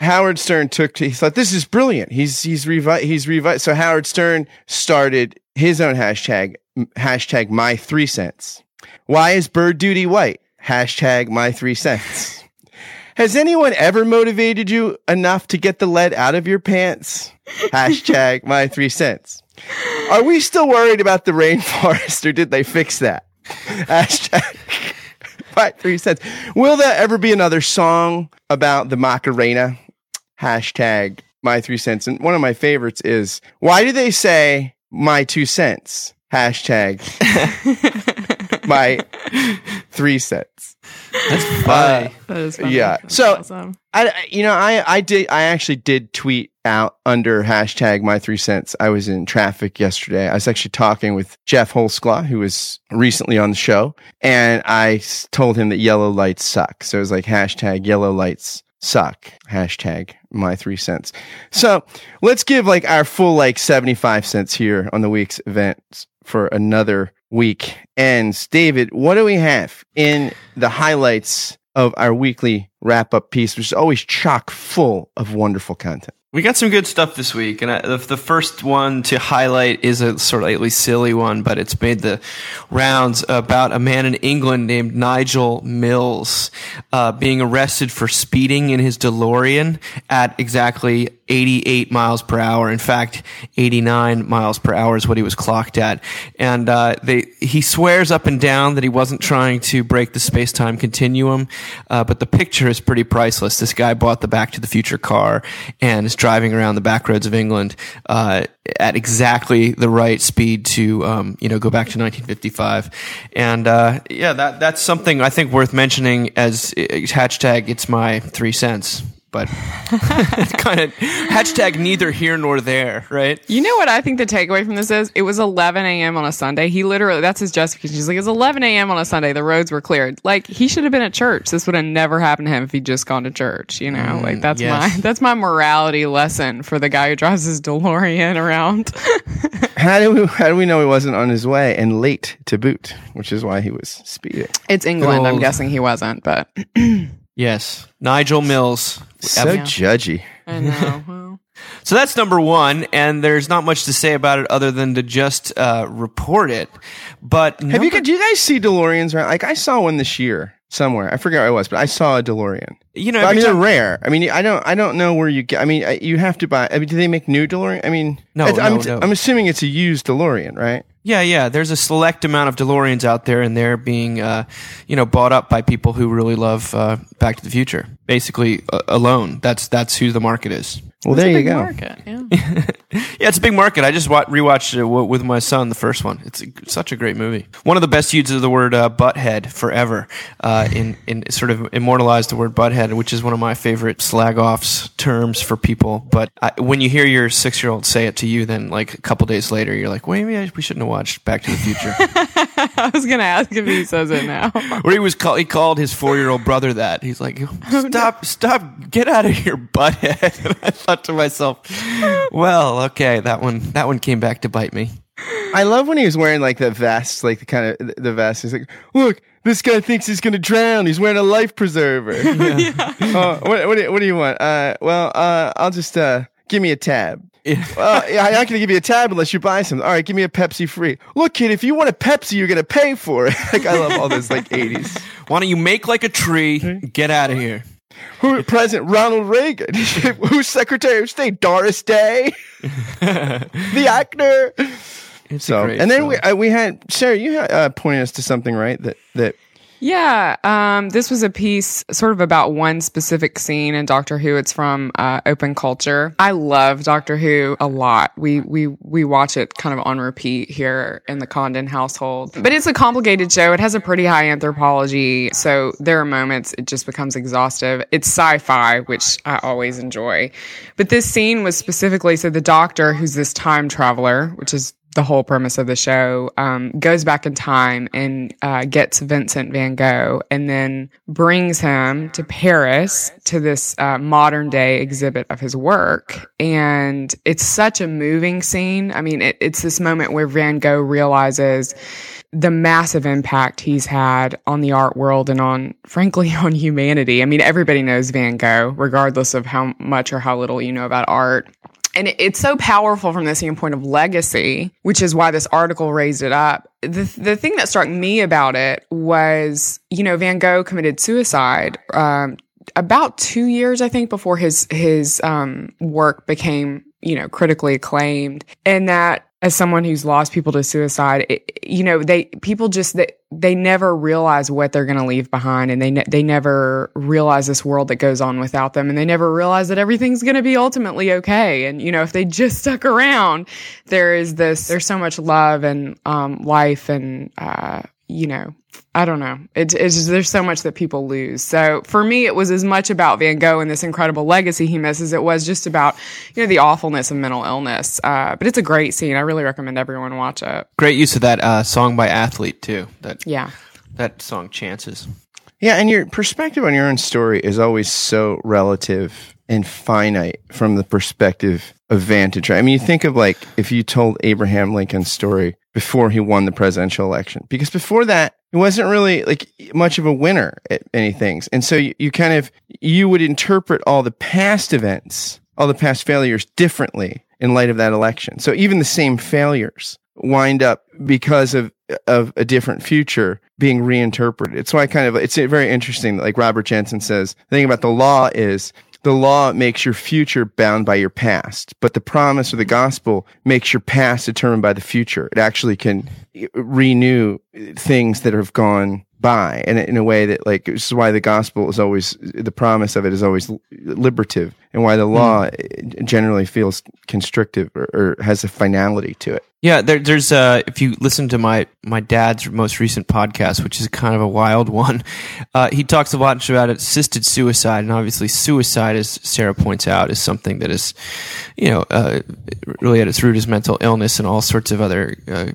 Howard Stern took he thought this is brilliant. He's he's revi- he's revi- so Howard Stern started his own hashtag hashtag my three cents. Why is bird duty white? Hashtag my three cents. Has anyone ever motivated you enough to get the lead out of your pants? <laughs> Hashtag my three cents. Are we still worried about the rainforest or did they fix that? Hashtag <laughs> my three cents. Will there ever be another song about the Macarena? Hashtag my three cents. And one of my favorites is why do they say my two cents? Hashtag <laughs> my three cents. That's <laughs> uh, funny. That is funny. yeah. That's So- awesome. I, you know, I, I did, I actually did tweet out under hashtag my three cents. I was in traffic yesterday. I was actually talking with Geoff Holsclaw, who was recently on the show, and I told him that yellow lights suck. So it was like hashtag yellow lights suck. Hashtag my three cents. So let's give like our full like 75 cents here on the week's events for another week ends. David, what do we have in the highlights of our weekly wrap up piece, which is always chock full of wonderful content? We got some good stuff this week, and I, the, the first one to highlight is a sort of slightly silly one, but it's made the rounds about a man in England named Nigel Mills uh, being arrested for speeding in his DeLorean at exactly 88 miles per hour. In fact, 89 miles per hour is what he was clocked at, and uh, they he swears up and down that he wasn't trying to break the space time continuum, uh, but the picture is pretty priceless. This guy bought the Back to the Future car and is driving around the back roads of England uh, at exactly the right speed to um, you know go back to 1955, and uh, yeah, that that's something I think worth mentioning as uh, hashtag. It's my three cents but <laughs> it's kind of hashtag neither here nor there, right? You know what I think the takeaway from this is? It was 11 a.m. on a Sunday. He literally, that's his justification. He's like, it's 11 a.m. on a Sunday. The roads were cleared. Like, he should have been at church. This would have never happened to him if he'd just gone to church, you know? Mm, like, that's yes. my, that's my morality lesson for the guy who drives his DeLorean around. <laughs> How do we how do we know he wasn't on his way and late to boot, which is why he was speeding. it's England. I'm guessing he wasn't, but <clears throat> Yes, Nigel Mills. So judgy. I know. <laughs> So that's number one, and there's not much to say about it other than to just uh, report it. But Have you? Do you guys see DeLoreans around? Like I saw one this year somewhere. I forget where it was, but I saw a DeLorean. you know, I every mean, they're rare. I mean, I don't, I don't know where you get. I mean, I- you have to buy. I mean, do they make new DeLorean? I mean, No, it's- I'm, no, no. I'm assuming it's a used DeLorean, right? Yeah, yeah. There's a select amount of DeLoreans out there, and they're being, uh, you know, bought up by people who really love uh, Back to the Future. Basically, uh, alone. That's that's who the market is. Well, there you go. market. Yeah. <laughs> Yeah, it's a big market. I just wa- rewatched it w- with my son, the first one. It's a, such a great movie. One of the best uses of the word uh, butthead forever. Uh, in in sort of immortalized the word butthead, which is one of my favorite slag offs terms for people. But I, when you hear your six year old say it to you, then like a couple days later, you're like, wait, maybe I- we shouldn't have watched Back to the Future. <laughs> I was going to ask if he says it now. <laughs> Or he was call, he called his four year old brother that. He's like, stop, stop, get out of here, butthead. And I thought to myself, well, okay, that one that one came back to bite me. I love when he was wearing like the vest, like the kind of the vest. He's like, look, this guy thinks he's gonna drown. He's wearing a life preserver. <laughs> Uh, what, what, do you, what do you want? Uh, well, uh, I'll just uh, give me a tab. Well, yeah, I'm not gonna give you a tab unless you buy some. All right, give me a Pepsi free. Look, kid, if you want a Pepsi, you're gonna pay for it. <laughs> like I love all this like '80s. Why don't you make like a tree? Get out of here. Who President Ronald Reagan? <laughs> Who's Secretary of State? Doris Day, <laughs> the actor. It's So, great and then we uh, we had Sarah. You uh, pointed us to something, right? That that Yeah, um, this was a piece sort of about one specific scene in Doctor Who. It's from uh, Open Culture. I love Doctor Who a lot. We we we watch it kind of on repeat here in the Condon household. But it's a complicated show. It has a pretty high anthropology, so there are moments it just becomes exhaustive. It's sci-fi, which I always enjoy. But this scene was specifically so the Doctor, who's this time traveler, which is the whole premise of the show, um, goes back in time and uh, gets Vincent van Gogh and then brings him to Paris to this uh, modern day exhibit of his work. And it's such a moving scene. I mean, it, it's this moment where Van Gogh realizes the massive impact he's had on the art world and on, frankly, <laughs> on humanity. I mean, everybody knows Van Gogh, regardless of how much or how little you know about art. And it's so powerful from the standpoint of legacy, which is why this article raised it up. The, the thing that struck me about it was, you know, Van Gogh committed suicide um, about two years, I think, before his his um, work became, you know, critically acclaimed, and that as someone who's lost people to suicide, it, you know, they people just they, they never realize what they're going to leave behind, and they ne- they never realize this world that goes on without them, and they never realize that everything's going to be ultimately okay. And you know, if they just stuck around, there is this there's so much love and um, life and uh, you know, I don't know. It, it's just, there's so much that people lose. So for me, it was as much about Van Gogh and this incredible legacy he misses. It was just about, you know, the awfulness of mental illness. Uh, but it's a great scene. I really recommend everyone watch it. Great use of that uh, song by Athlete too. That Yeah. that song Chances. Yeah, and your perspective on your own story is always so relative and finite from the perspective of vantage. right? I mean, you think of like if you told Abraham Lincoln's story before he won the presidential election, because before that, he wasn't really like much of a winner at many things. And so you, you kind of, you would interpret all the past events, all the past failures differently in light of that election. So even the same failures wind up because of of a different future being reinterpreted. It's why kind of it's very interesting that like Robert Jenson says the thing about the law is the law makes your future bound by your past, but the promise of the gospel makes your past determined by the future. It actually can renew things that have gone by and in a way that like this is why the gospel is always the promise of it is always liberative and why the law mm. generally feels constrictive or, or, has a finality to it yeah, there, there's uh, if you listen to my my dad's most recent podcast, which is kind of a wild <laughs> one, uh, he talks a lot about assisted suicide, and obviously suicide, as Sarah points out, is something that is, you know, uh, really at its root is mental illness and all sorts of other uh,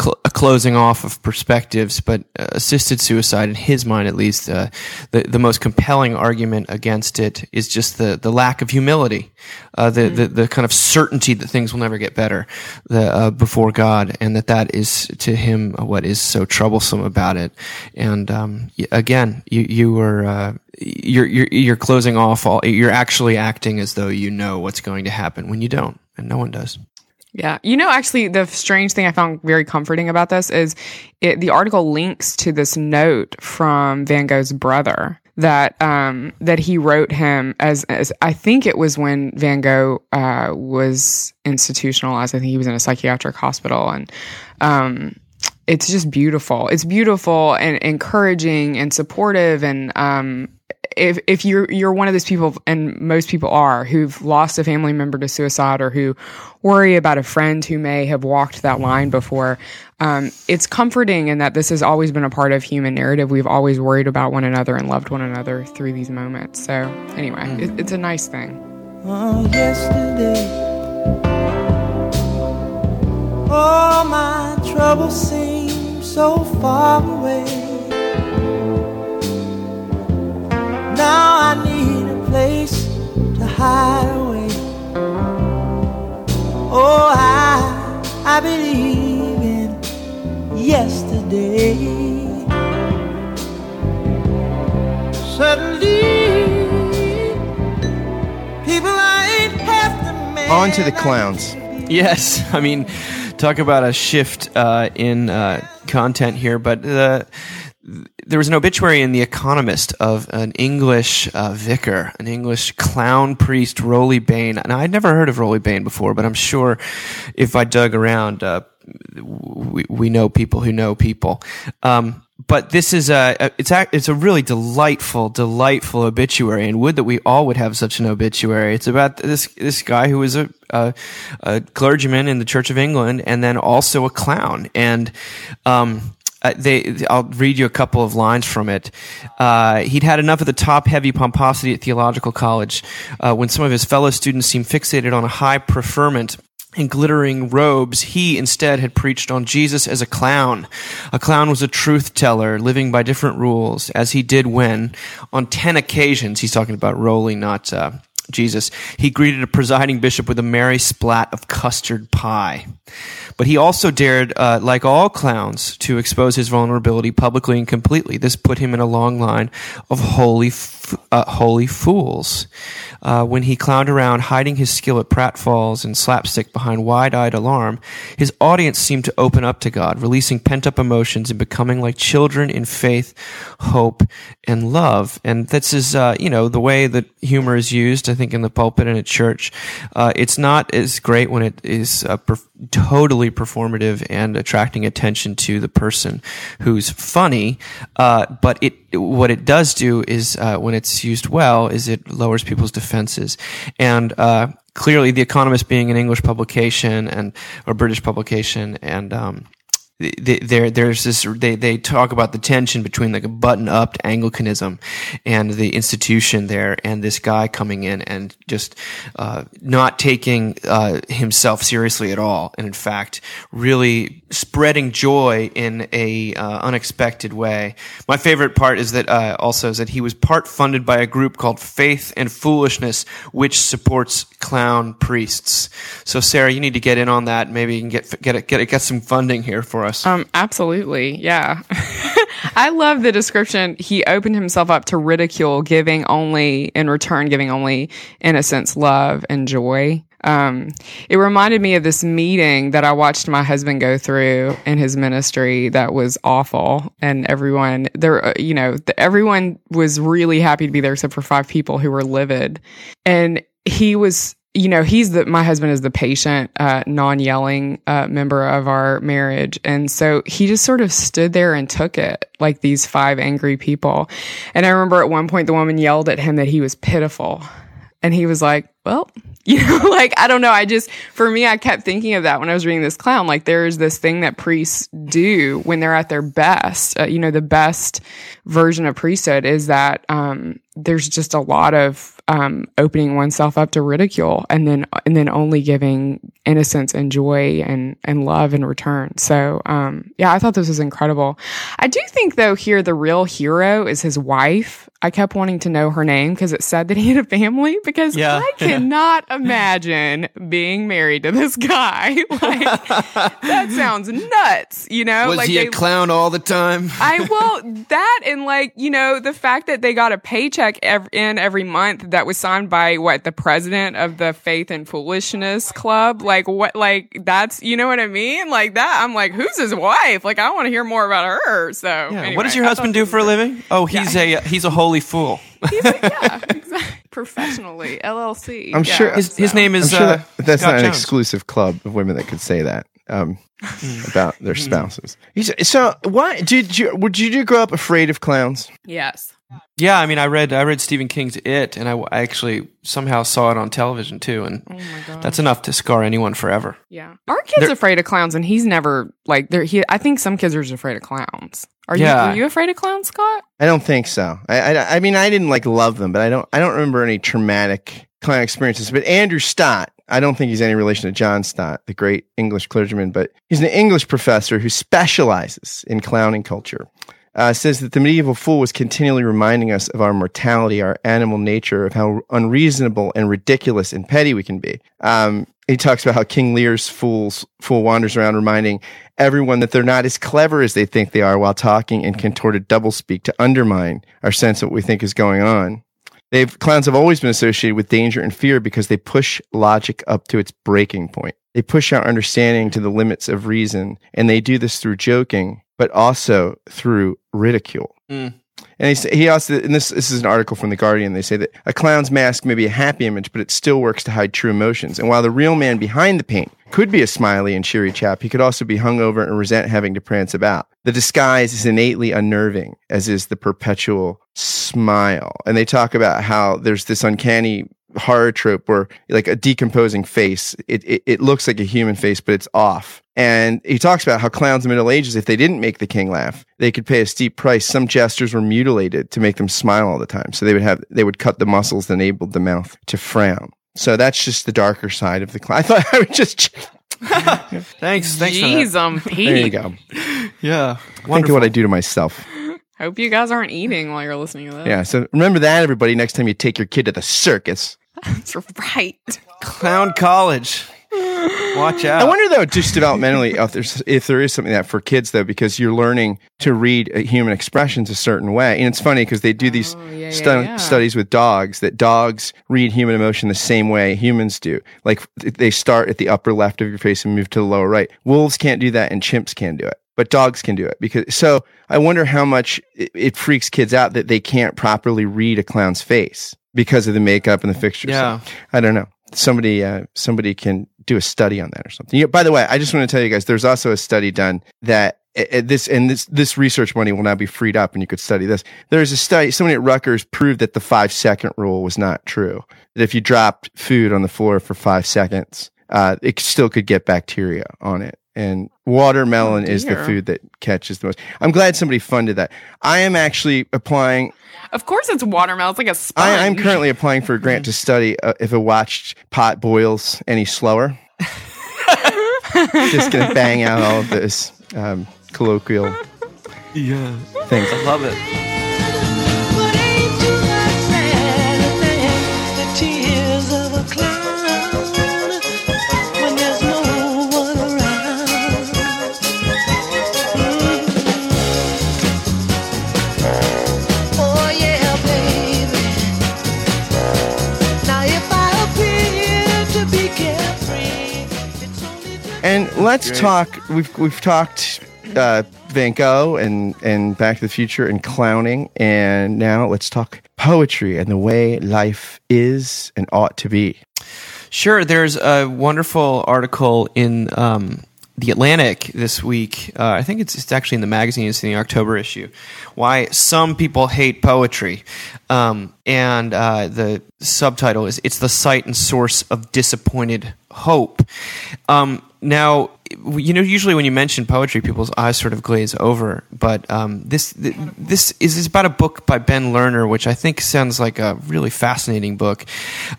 cl- closing off of perspectives. But uh, assisted suicide, in his mind at least, uh, the the most compelling argument against it is just the the lack of humility, the, mm-hmm. the the kind of certainty that things will never get better. The before God, and that that is to him what is so troublesome about it. And um, again, you you are uh, you're, you're you're closing off all. You're actually acting as though you know what's going to happen when you don't, and no one does. Yeah. You know, actually, the strange thing I found very comforting about this is it, the article links to this note from Van Gogh's brother that um, that he wrote him as, as I think it was when Van Gogh uh, was institutionalized. I think he was in a psychiatric hospital, and um, it's just beautiful. It's beautiful and encouraging and supportive, and um, if if you're you're one of those people, and most people are, who've lost a family member to suicide or who worry about a friend who may have walked that line before, um, it's comforting in that this has always been a part of human narrative. We've always worried about one another and loved one another through these moments. So anyway, mm. it, it's a nice thing. Oh, yesterday. All my troubles seem so far away. Now I need a place to hide away. Oh, I, I believe in yesterday. Suddenly, people ain't half the man. On to the clowns. Yes, I mean, talk about a shift uh, in uh, content here, but the there was an obituary in The Economist of an English uh, vicar, an English clown priest, Roly Bain. Now, I'd never heard of Roly Bain before, but I'm sure if I dug around, uh, we, we know people who know people. Um, but this is a, it's a, it's a really delightful, delightful obituary, and would that we all would have such an obituary. It's about this this guy who was a, a, a clergyman in the Church of England, and then also a clown, and um, uh, they, I'll read you a couple of lines from it. Uh, he'd had enough of the top-heavy pomposity at theological college uh, when some of his fellow students seemed fixated on a high preferment in glittering robes, he instead had preached on Jesus as a clown. A clown was a truth teller, living by different rules, as he did when, on ten occasions, he's talking about Roly, not uh, Jesus, he greeted a presiding bishop with a merry splat of custard pie. But he also dared, uh, like all clowns, to expose his vulnerability publicly and completely. This put him in a long line of holy, f- uh, holy fools. Uh, when he clowned around, hiding his skill at pratfalls and slapstick behind wide-eyed alarm, his audience seemed to open up to God, releasing pent-up emotions and becoming like children in faith, hope, and love. And this is, uh, you know, the way that humor is used. I think in the pulpit and at church, uh, it's not as great when it is uh, totally performative and attracting attention to the person who's funny. Uh, but it, what it does do is, uh, when it's used well, is it lowers people's defenses. And, uh, clearly the Economist being an English publication and, or British publication and, um, there there's this they they talk about the tension between like a button up Anglicanism and the institution there and this guy coming in and just uh, not taking uh, himself seriously at all and in fact really spreading joy in a uh, unexpected way. My favorite part is that uh, also is that he was part funded by a group called Faith and Foolishness, which supports clown priests. So Sarah, you need to get in on that. Maybe you can get get get get some funding here for us. Um, absolutely, yeah. <laughs> I love the description. He opened himself up to ridicule, giving only in return, giving only innocence, love, and joy. Um, it reminded me of this meeting that I watched my husband go through in his ministry that was awful. And everyone there, uh, you know, the, everyone was really happy to be there except for five people who were livid. And he was you know, he's the, my husband is the patient, uh, non yelling, uh, member of our marriage. And so he just sort of stood there and took it like these five angry people. And I remember at one point the woman yelled at him that he was pitiful. And he was like, well, <laughs> you know, like, I don't know. I just, for me, I kept thinking of that when I was reading this clown. Like, there's this thing that priests do when they're at their best. Uh, you know, the best version of priesthood is that, um, there's just a lot of um, opening oneself up to ridicule and then and then only giving innocence and joy and and love in return. So um, yeah, I thought this was incredible. I do think though here the real hero is his wife. I kept wanting to know her name because it said that he had a family because Yeah. I cannot <laughs> imagine being married to this guy. <laughs> Like that sounds nuts, you know? Was like he a clown all the time? I will that and like you know the fact that they got a paycheck ev- in every month that was signed by what the president of the Faith and Foolishness Club like what like that's you know what I mean like that I'm like who's his wife like I want to hear more about her so Yeah. anyway, what does your I husband do for a living? Oh, he's a he's a holy fool. <laughs> He's like, yeah exactly. professionally <laughs> LLC I'm yeah, sure- His his name is sure uh, that's Scott not an exclusive club of women that could say that um, <laughs> about their spouses. So, why did you? Would you grow up afraid of clowns? yes Yeah, I mean, I read I read Stephen King's It, and I, I actually somehow saw it on television too, and oh that's enough to scar anyone forever. yeah our kid's There- afraid of clowns and he's never like there he I think some kids are just afraid of clowns are Yeah. you are you afraid of clowns Scott I don't think so. I, I, I mean, I didn't like love them, but I don't. I don't remember any traumatic clown experiences. But Andrew Stott, I don't think he's any relation to John Stott, the great English clergyman, but he's an English professor who specializes in clowning culture. Uh, says that the medieval fool was continually reminding us of our mortality, our animal nature, of how unreasonable and ridiculous and petty we can be. Um, he talks about how King Lear's fools fool wanders around reminding everyone that they're not as clever as they think they are while talking in contorted doublespeak to undermine our sense of what we think is going on. They've clowns have always been associated with danger and fear because they push logic up to its breaking point. They push our understanding to the limits of reason, and they do this through joking, but also through ridicule. Mm. And he, he also, and this, this is an article from The Guardian, they say that a clown's mask may be a happy image, but it still works to hide true emotions. And while the real man behind the paint could be a smiley and cheery chap, he could also be hungover and resent having to prance about. The disguise is innately unnerving, as is the perpetual smile. And they talk about how there's this uncanny horror trope where like a decomposing face, it, it, it looks like a human face, but it's off. And he talks about how clowns in the Middle Ages, if they didn't make the king laugh, they could pay a steep price. Some jesters were mutilated to make them smile all the time. So they would have, they would cut the muscles that enabled the mouth to frown. So that's just the darker side of the clown. I thought <laughs> I would just, <laughs> Thanks, thanks Jeez, for that. um, Pete. there you go. Yeah, Think of what I do to myself. Hope you guys aren't eating while you're listening to this. Yeah. So remember that, everybody, next time you take your kid to the circus. <laughs> That's right. Clown College. Watch out. I wonder though, just developmentally, if there's if there is something that for kids though, because you're learning to read uh, human expressions a certain way, and it's funny because they do these Oh, yeah, stu- yeah, yeah. studies with dogs that dogs read human emotion the same way humans do. Like they start at the upper left of your face and move to the lower right. Wolves can't do that, and chimps can do it, but dogs can do it. Because so I wonder how much it, it freaks kids out that they can't properly read a clown's face because of the makeup and the fixtures. Yeah. I don't know. Somebody, uh, somebody can do a study on that or something. By the way, I just want to tell you guys, there's also a study done that uh, this and this this research money will now be freed up, and you could study this. There's a study. Somebody at Rutgers proved that the five second rule was not true. That if you dropped food on the floor for five seconds, uh, it still could get bacteria on it. And watermelon is the food that catches the most. I'm glad somebody funded that. I am actually applying Of course, it's watermelon. It's like a sponge. I, I'm currently applying for a grant to study uh, if a watched pot boils any slower. <laughs> Just gonna bang out all of this um, colloquial yeah, things. I love it. And let's talk. We've we've talked uh, Van Gogh and and Back to the Future and clowning, and now let's talk poetry and the way life is and ought to be. Sure. There's a wonderful article in um, the Atlantic this week. Uh, I think it's, it's actually in the magazine. It's in the October issue. Why some people hate poetry, um, and uh, the subtitle is "It's the site and source of disappointed hope." Um, now, you know, usually when you mention poetry, people's eyes sort of glaze over. But um, this th- this is, about a book by Ben Lerner, which I think sounds like a really fascinating book.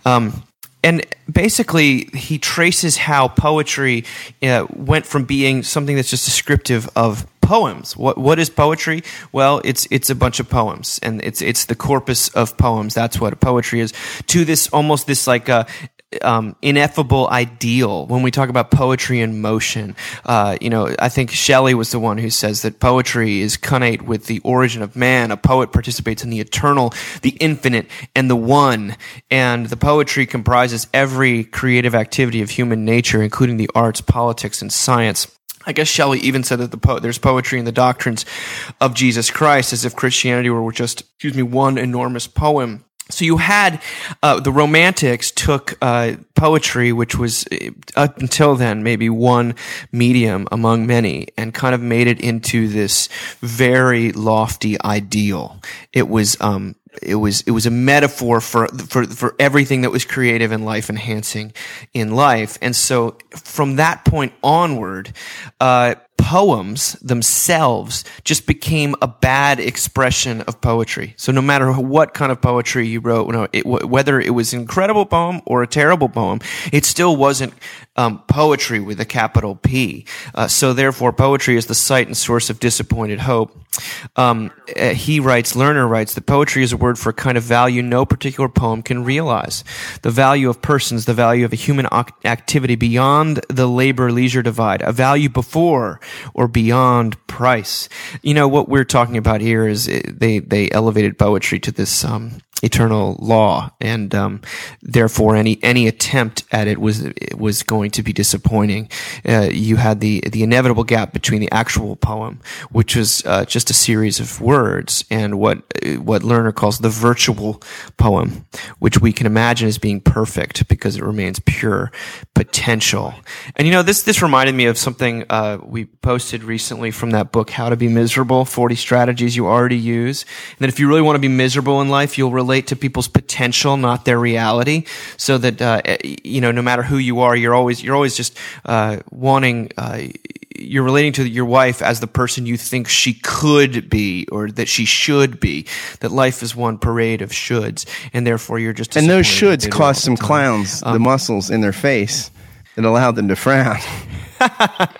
Um, and basically, he traces how poetry uh, went from being something that's just descriptive of poems. What what is poetry? Well, it's it's a bunch of poems, and it's it's the corpus of poems. That's what poetry is. To this almost this like uh, um, ineffable ideal when we talk about poetry in motion. Uh, you know, I think Shelley was the one who says that poetry is connate with the origin of man. A poet participates in the eternal, the infinite, and the one. And the poetry comprises every creative activity of human nature, including the arts, politics, and science. I guess Shelley even said that the po- there's poetry in the doctrines of Jesus Christ, as if Christianity were just, excuse me, one enormous poem. So you had uh, the Romantics took uh, poetry, which was uh, up until then maybe one medium among many, and kind of made it into this very lofty ideal. It was um, it was it was a metaphor for for for everything that was creative and life enhancing in life. And so from that point onward, uh, poems themselves just became a bad expression of poetry. So no matter what kind of poetry you wrote, know, it, whether it was an incredible poem or a terrible poem, it still wasn't um, poetry with a capital P. Uh, so therefore, poetry is the site and source of disappointed hope. Um, uh, he writes, Lerner writes that poetry is a word for a kind of value no particular poem can realize. The value of persons, the value of a human ac- activity beyond the labor leisure divide, a value before or beyond price. You know, what we're talking about here is uh, they, they elevated poetry to this, um, eternal law, and um, therefore any any attempt at it was it was going to be disappointing. Uh, you had the the inevitable gap between the actual poem, which was uh, just a series of words, and what what Lerner calls the virtual poem, which we can imagine as being perfect because it remains pure potential. And you know this this reminded me of something uh, we posted recently from that book, How to Be Miserable: Forty Strategies You Already Use. And that if you really want to be miserable in life, you'll relate to people's potential, not their reality. So that uh, you know, no matter who you are, you're always you're always just uh, wanting. Uh, you're relating to your wife as the person you think she could be or that she should be. That life is one parade of shoulds, and therefore you're just. And those shoulds in it cost some the time. clowns the muscles in their face that allowed them to frown. Absolutely. <laughs> <laughs>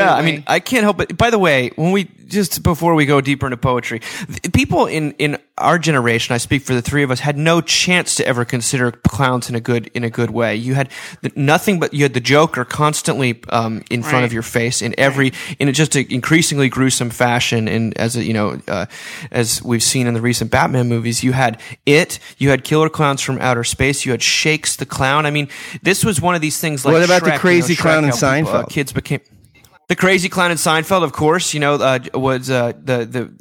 Yeah, I mean, I can't help it. By the way, when we just before we go deeper into poetry, people in in our generation, I speak for the three of us, had no chance to ever consider clowns in a good in a good way. You had the, nothing but you had the Joker constantly um, in front of your face in every in a, just an increasingly gruesome fashion. And as a, you know, uh, as we've seen in the recent Batman movies, you had it, you had killer clowns from outer space, you had Shakes the clown. I mean, this was one of these things like What about the Shrek, you crazy know, clown in people, uh, Seinfeld? kids became the crazy clown in Seinfeld, of course. You know, uh, was uh, the the.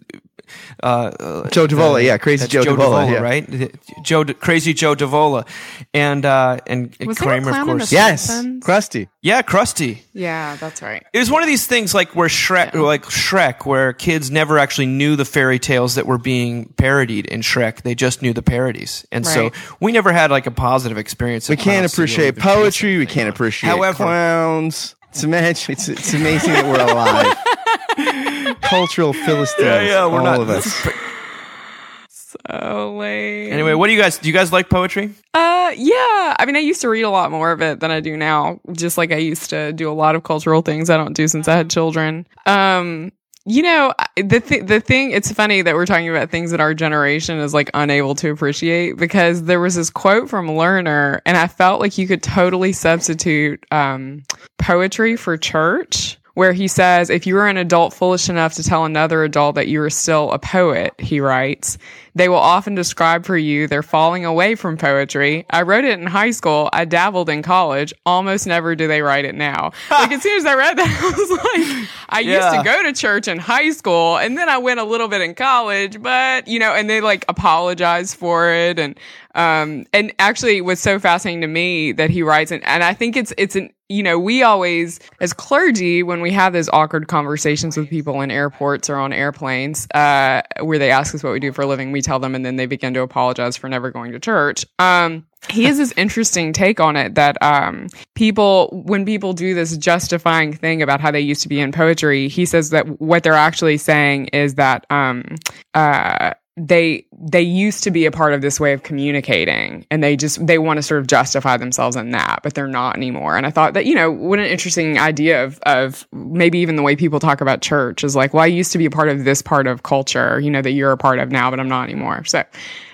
Uh, Joe Davola, yeah, crazy that's Joe Davola, yeah. right? The- Joe, crazy Joe Davola, and uh, and Was there a Kramer, of clown in course. the- Yes, Simpsons? Krusty. Yeah, Krusty. Yeah, that's right. It was one of these things like where Shrek, like Shrek, where kids never actually knew the fairy tales that were being parodied in Shrek. They just knew the parodies, and so we never had like a positive experience. We can't clowns, so you appreciate poetry. We can't appreciate However- clowns. It's amazing. It's, it's amazing that we're alive. <laughs> Cultural philistines. Yeah, yeah, we're all not. of us. So lame. Anyway, what do you guys? Do you guys like poetry? Uh, yeah. I mean, I used to read a lot more of it than I do now. Just like I used to do a lot of cultural things I don't do since I had children. Um, you know, the th- the thing. It's funny that we're talking about things that our generation is like unable to appreciate because there was this quote from Lerner, and I felt like you could totally substitute um, poetry for church. Where he says, if you are an adult foolish enough to tell another adult that you are still a poet, he writes, they will often describe for you their falling away from poetry. I wrote it in high school. I dabbled in college. Almost never do they write it now. <laughs> like as soon as I read that, <laughs> I was like, I used to go to church in high school and then I went a little bit in college, but you know, and they like apologize for it. And, um, and actually it was so fascinating to me that he writes and, and I think it's, it's an, you know, we always, as clergy, when we have those awkward conversations with people in airports or on airplanes, uh, where they ask us what we do for a living, we tell them and then they begin to apologize for never going to church. Um, he has this interesting take on it that um, people, when people do this justifying thing about how they used to be in poetry, he says that what they're actually saying is that um, uh, they they used to be a part of this way of communicating, and they just they want to sort of justify themselves in that, but they're not anymore. And I thought that you know what an interesting idea of of maybe even the way people talk about church is like, well, I used to be a part of this part of culture, you know, that you're a part of now, but I'm not anymore. So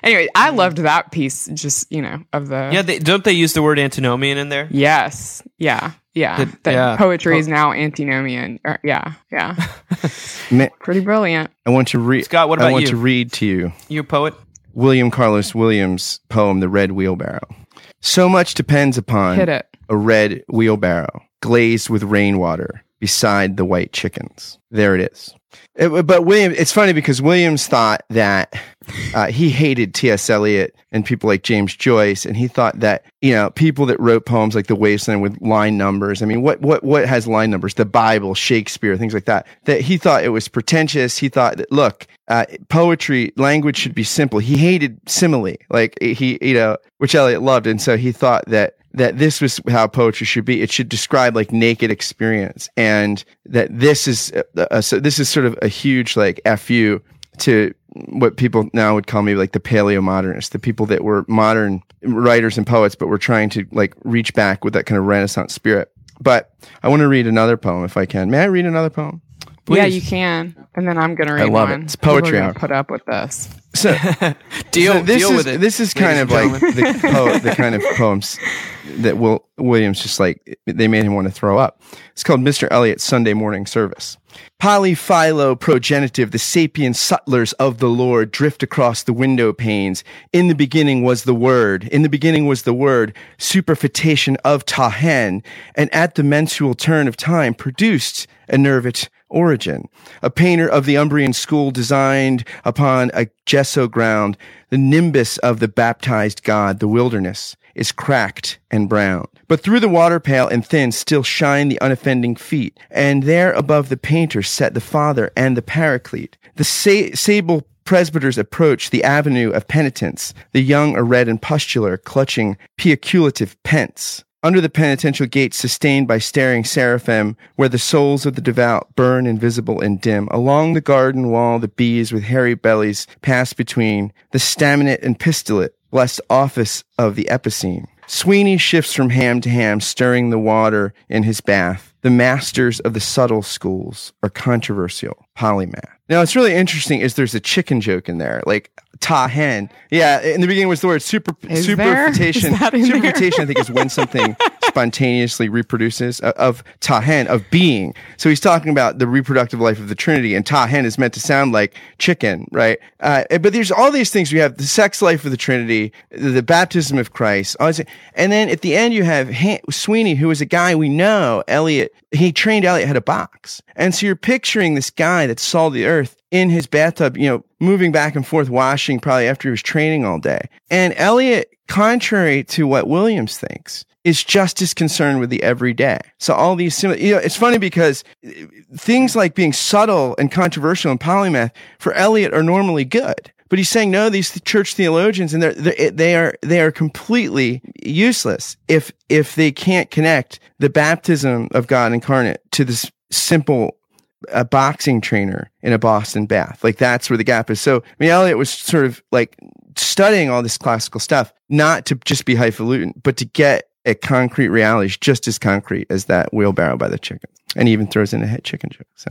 anyway, I mm. loved that piece, just you know, of the Yeah, they, don't they use the word antinomian in there? Yes. Yeah. Yeah. The- that yeah. poetry is now antinomian. Or, yeah. Yeah. <laughs> Pretty brilliant. I want to read. Scott, what I about want you? to read to you You a poet? William Carlos Williams' poem, "The Red Wheelbarrow." So much depends upon Hit it. a red wheelbarrow glazed with rainwater beside the white chickens. There it is. It- but William, it's funny because Williams thought that uh, he hated T.S. Eliot and people like James Joyce, and he thought that you know people that wrote poems like The Wasteland with line numbers. I mean, what what what has line numbers? The Bible, Shakespeare, things like that. That he thought it was pretentious. He thought that look, uh, poetry language should be simple. He hated simile, like he you know, which Eliot loved, and so he thought that that this was how poetry should be. It should describe like naked experience, and that this is uh, uh, so. This is sort of a huge like fu to what people now would call maybe like the paleo modernists, the people that were modern writers and poets, but were trying to like reach back with that kind of Renaissance spirit. But I want to read another poem if I can. May I read another poem? Yeah, you can. And then I'm going to read I love it. one. It's poetry People are gonna hour. Put up with this. So, <laughs> Deal, so this deal is with it. this is kind of like the <laughs> po- the kind of poems that Will Williams just like they made him want to throw up. It's called Mr. Eliot's Sunday Morning Service. Polyphiloprogenitive, the sapient sutlers of the Lord drift across the window panes. In the beginning was the word. In the beginning was the word, superfetation of Tahen, and at the mensual turn of time produced a nervate origin. A painter of the Umbrian school designed upon a gesso ground the nimbus of the baptized God, the wilderness, is cracked and brown. But through the water pale and thin still shine the unoffending feet, and there above the painter set the Father and the Paraclete. The sa- sable presbyters approach the avenue of penitence, the young are red and pustular, clutching piaculative pence. Under the penitential gate sustained by staring seraphim, where the souls of the devout burn invisible and dim, along the garden wall the bees with hairy bellies pass between, the staminate and pistillate, blessed office of the epicene. Sweeney shifts from ham to ham, stirring the water in his bath. The masters of the subtle schools are controversial polymath. Now, it's really interesting is there's a chicken joke in there, like ta hen. Yeah, in the beginning was the word super Is superfetation. <laughs> Is that in there? Superfetation, I think, is when something <laughs> spontaneously reproduces uh, of tahen of being. So he's talking about the reproductive life of the Trinity, and tahen is meant to sound like chicken, right? Uh, but there's all these things. We have the sex life of the Trinity, the, the baptism of Christ, and then at the end you have Han- Sweeney, who is a guy we know. Eliot, he trained Eliot had a box, and so you're picturing this guy that saw the earth in his bathtub, you know, moving back and forth, washing probably after he was training all day. And Eliot, contrary to what Williams thinks, is just as concerned with the everyday. So all these you know, it's funny because things like being subtle and controversial and polymath for Eliot are normally good. But he's saying no. These church theologians, and they're, they're they are they are completely useless if if they can't connect the baptism of God incarnate to this simple a boxing trainer in a Boston bath. Like that's where the gap is. So, I mean, Eliot was sort of like studying all this classical stuff, not to just be highfalutin, but to get a concrete reality just as concrete as that wheelbarrow by the chicken. And he even throws in a head chicken joke. So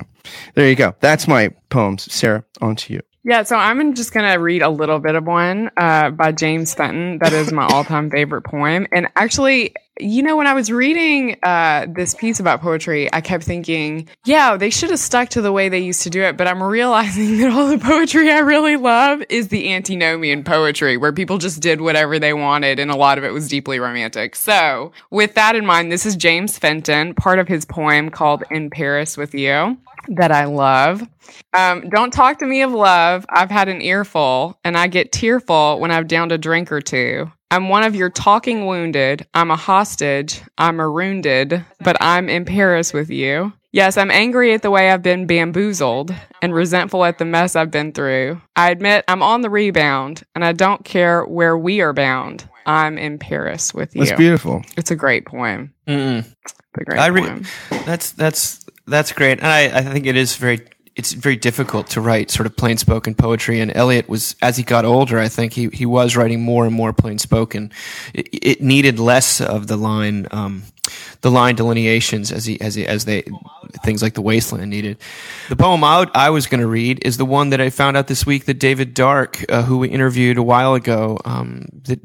there you go. That's my poems. Sarah, on to you. Yeah, so I'm just going to read a little bit of one uh, by James Fenton. That is my <laughs> all time favorite poem. And actually, you know, when I was reading uh, this piece about poetry, I kept thinking, yeah, they should have stuck to the way they used to do it. But I'm realizing <laughs> that all the poetry I really love is the antinomian poetry, where people just did whatever they wanted, and a lot of it was deeply romantic. So, with that in mind, this is James Fenton, part of his poem called In Paris with You that I love. Um, don't talk to me of love. I've had an earful, and I get tearful when I've downed a drink or two. I'm one of your talking wounded. I'm a hostage. I'm a wounded, but I'm in Paris with you. Yes, I'm angry at the way I've been bamboozled and resentful at the mess I've been through. I admit I'm on the rebound, and I don't care where we are bound. I'm in Paris with you. That's beautiful. It's a great poem. Mm-mm. It's a great I re- poem. that's that's that's great, and I, I think it is very it's very difficult to write sort of plain spoken poetry. And Eliot was as he got older, I think he he was writing more and more plain spoken. It, it needed less of the line. Um, the line delineations as he as he, as they things like the wasteland needed. The poem I, I was going to read is the one that I found out this week that David Dark, uh, who we interviewed a while ago, um, that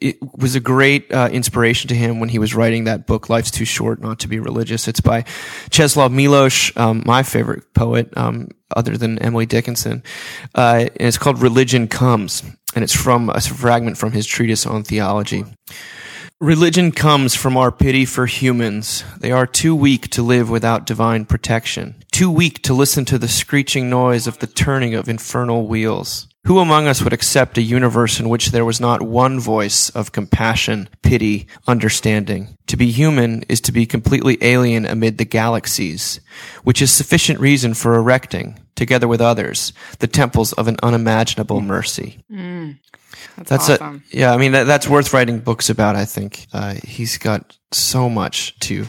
it was a great uh, inspiration to him when he was writing that book, "Life's Too Short Not to Be Religious." It's by Czeslaw Milosz, um, my favorite poet, um, other than Emily Dickinson, uh, and it's called "Religion Comes," and it's from a fragment from his treatise on theology. Religion comes from our pity for humans. They are too weak to live without divine protection, too weak to listen to the screeching noise of the turning of infernal wheels. Who among us would accept a universe in which there was not one voice of compassion, pity, understanding? To be human is to be completely alien amid the galaxies, which is sufficient reason for erecting, together with others, the temples of an unimaginable mercy. Mm. That's, That's awesome. a, yeah. I mean, that, that's worth writing books about. I think uh, he's got so much to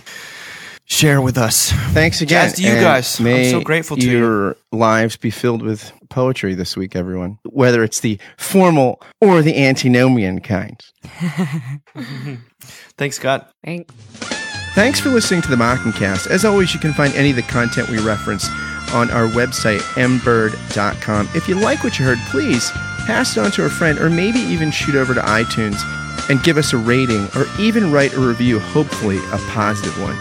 share with us. Thanks again. Jazz to you and guys. I'm so grateful to you. your lives be filled with poetry this week, everyone. Whether it's the formal or the antinomian kind. <laughs> Thanks, Scott. Thanks. Thanks for listening to the Mockingcast. As always, you can find any of the content we reference on our website, mbird.com. If you like what you heard, please pass it on to a friend or maybe even shoot over to iTunes and give us a rating or even write a review, hopefully a positive one.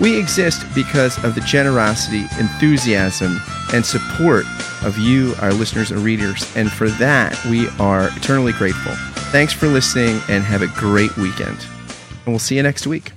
We exist because of the generosity, enthusiasm, and support of you, our listeners and readers, and for that, we are eternally grateful. Thanks for listening and have a great weekend. And we'll see you next week.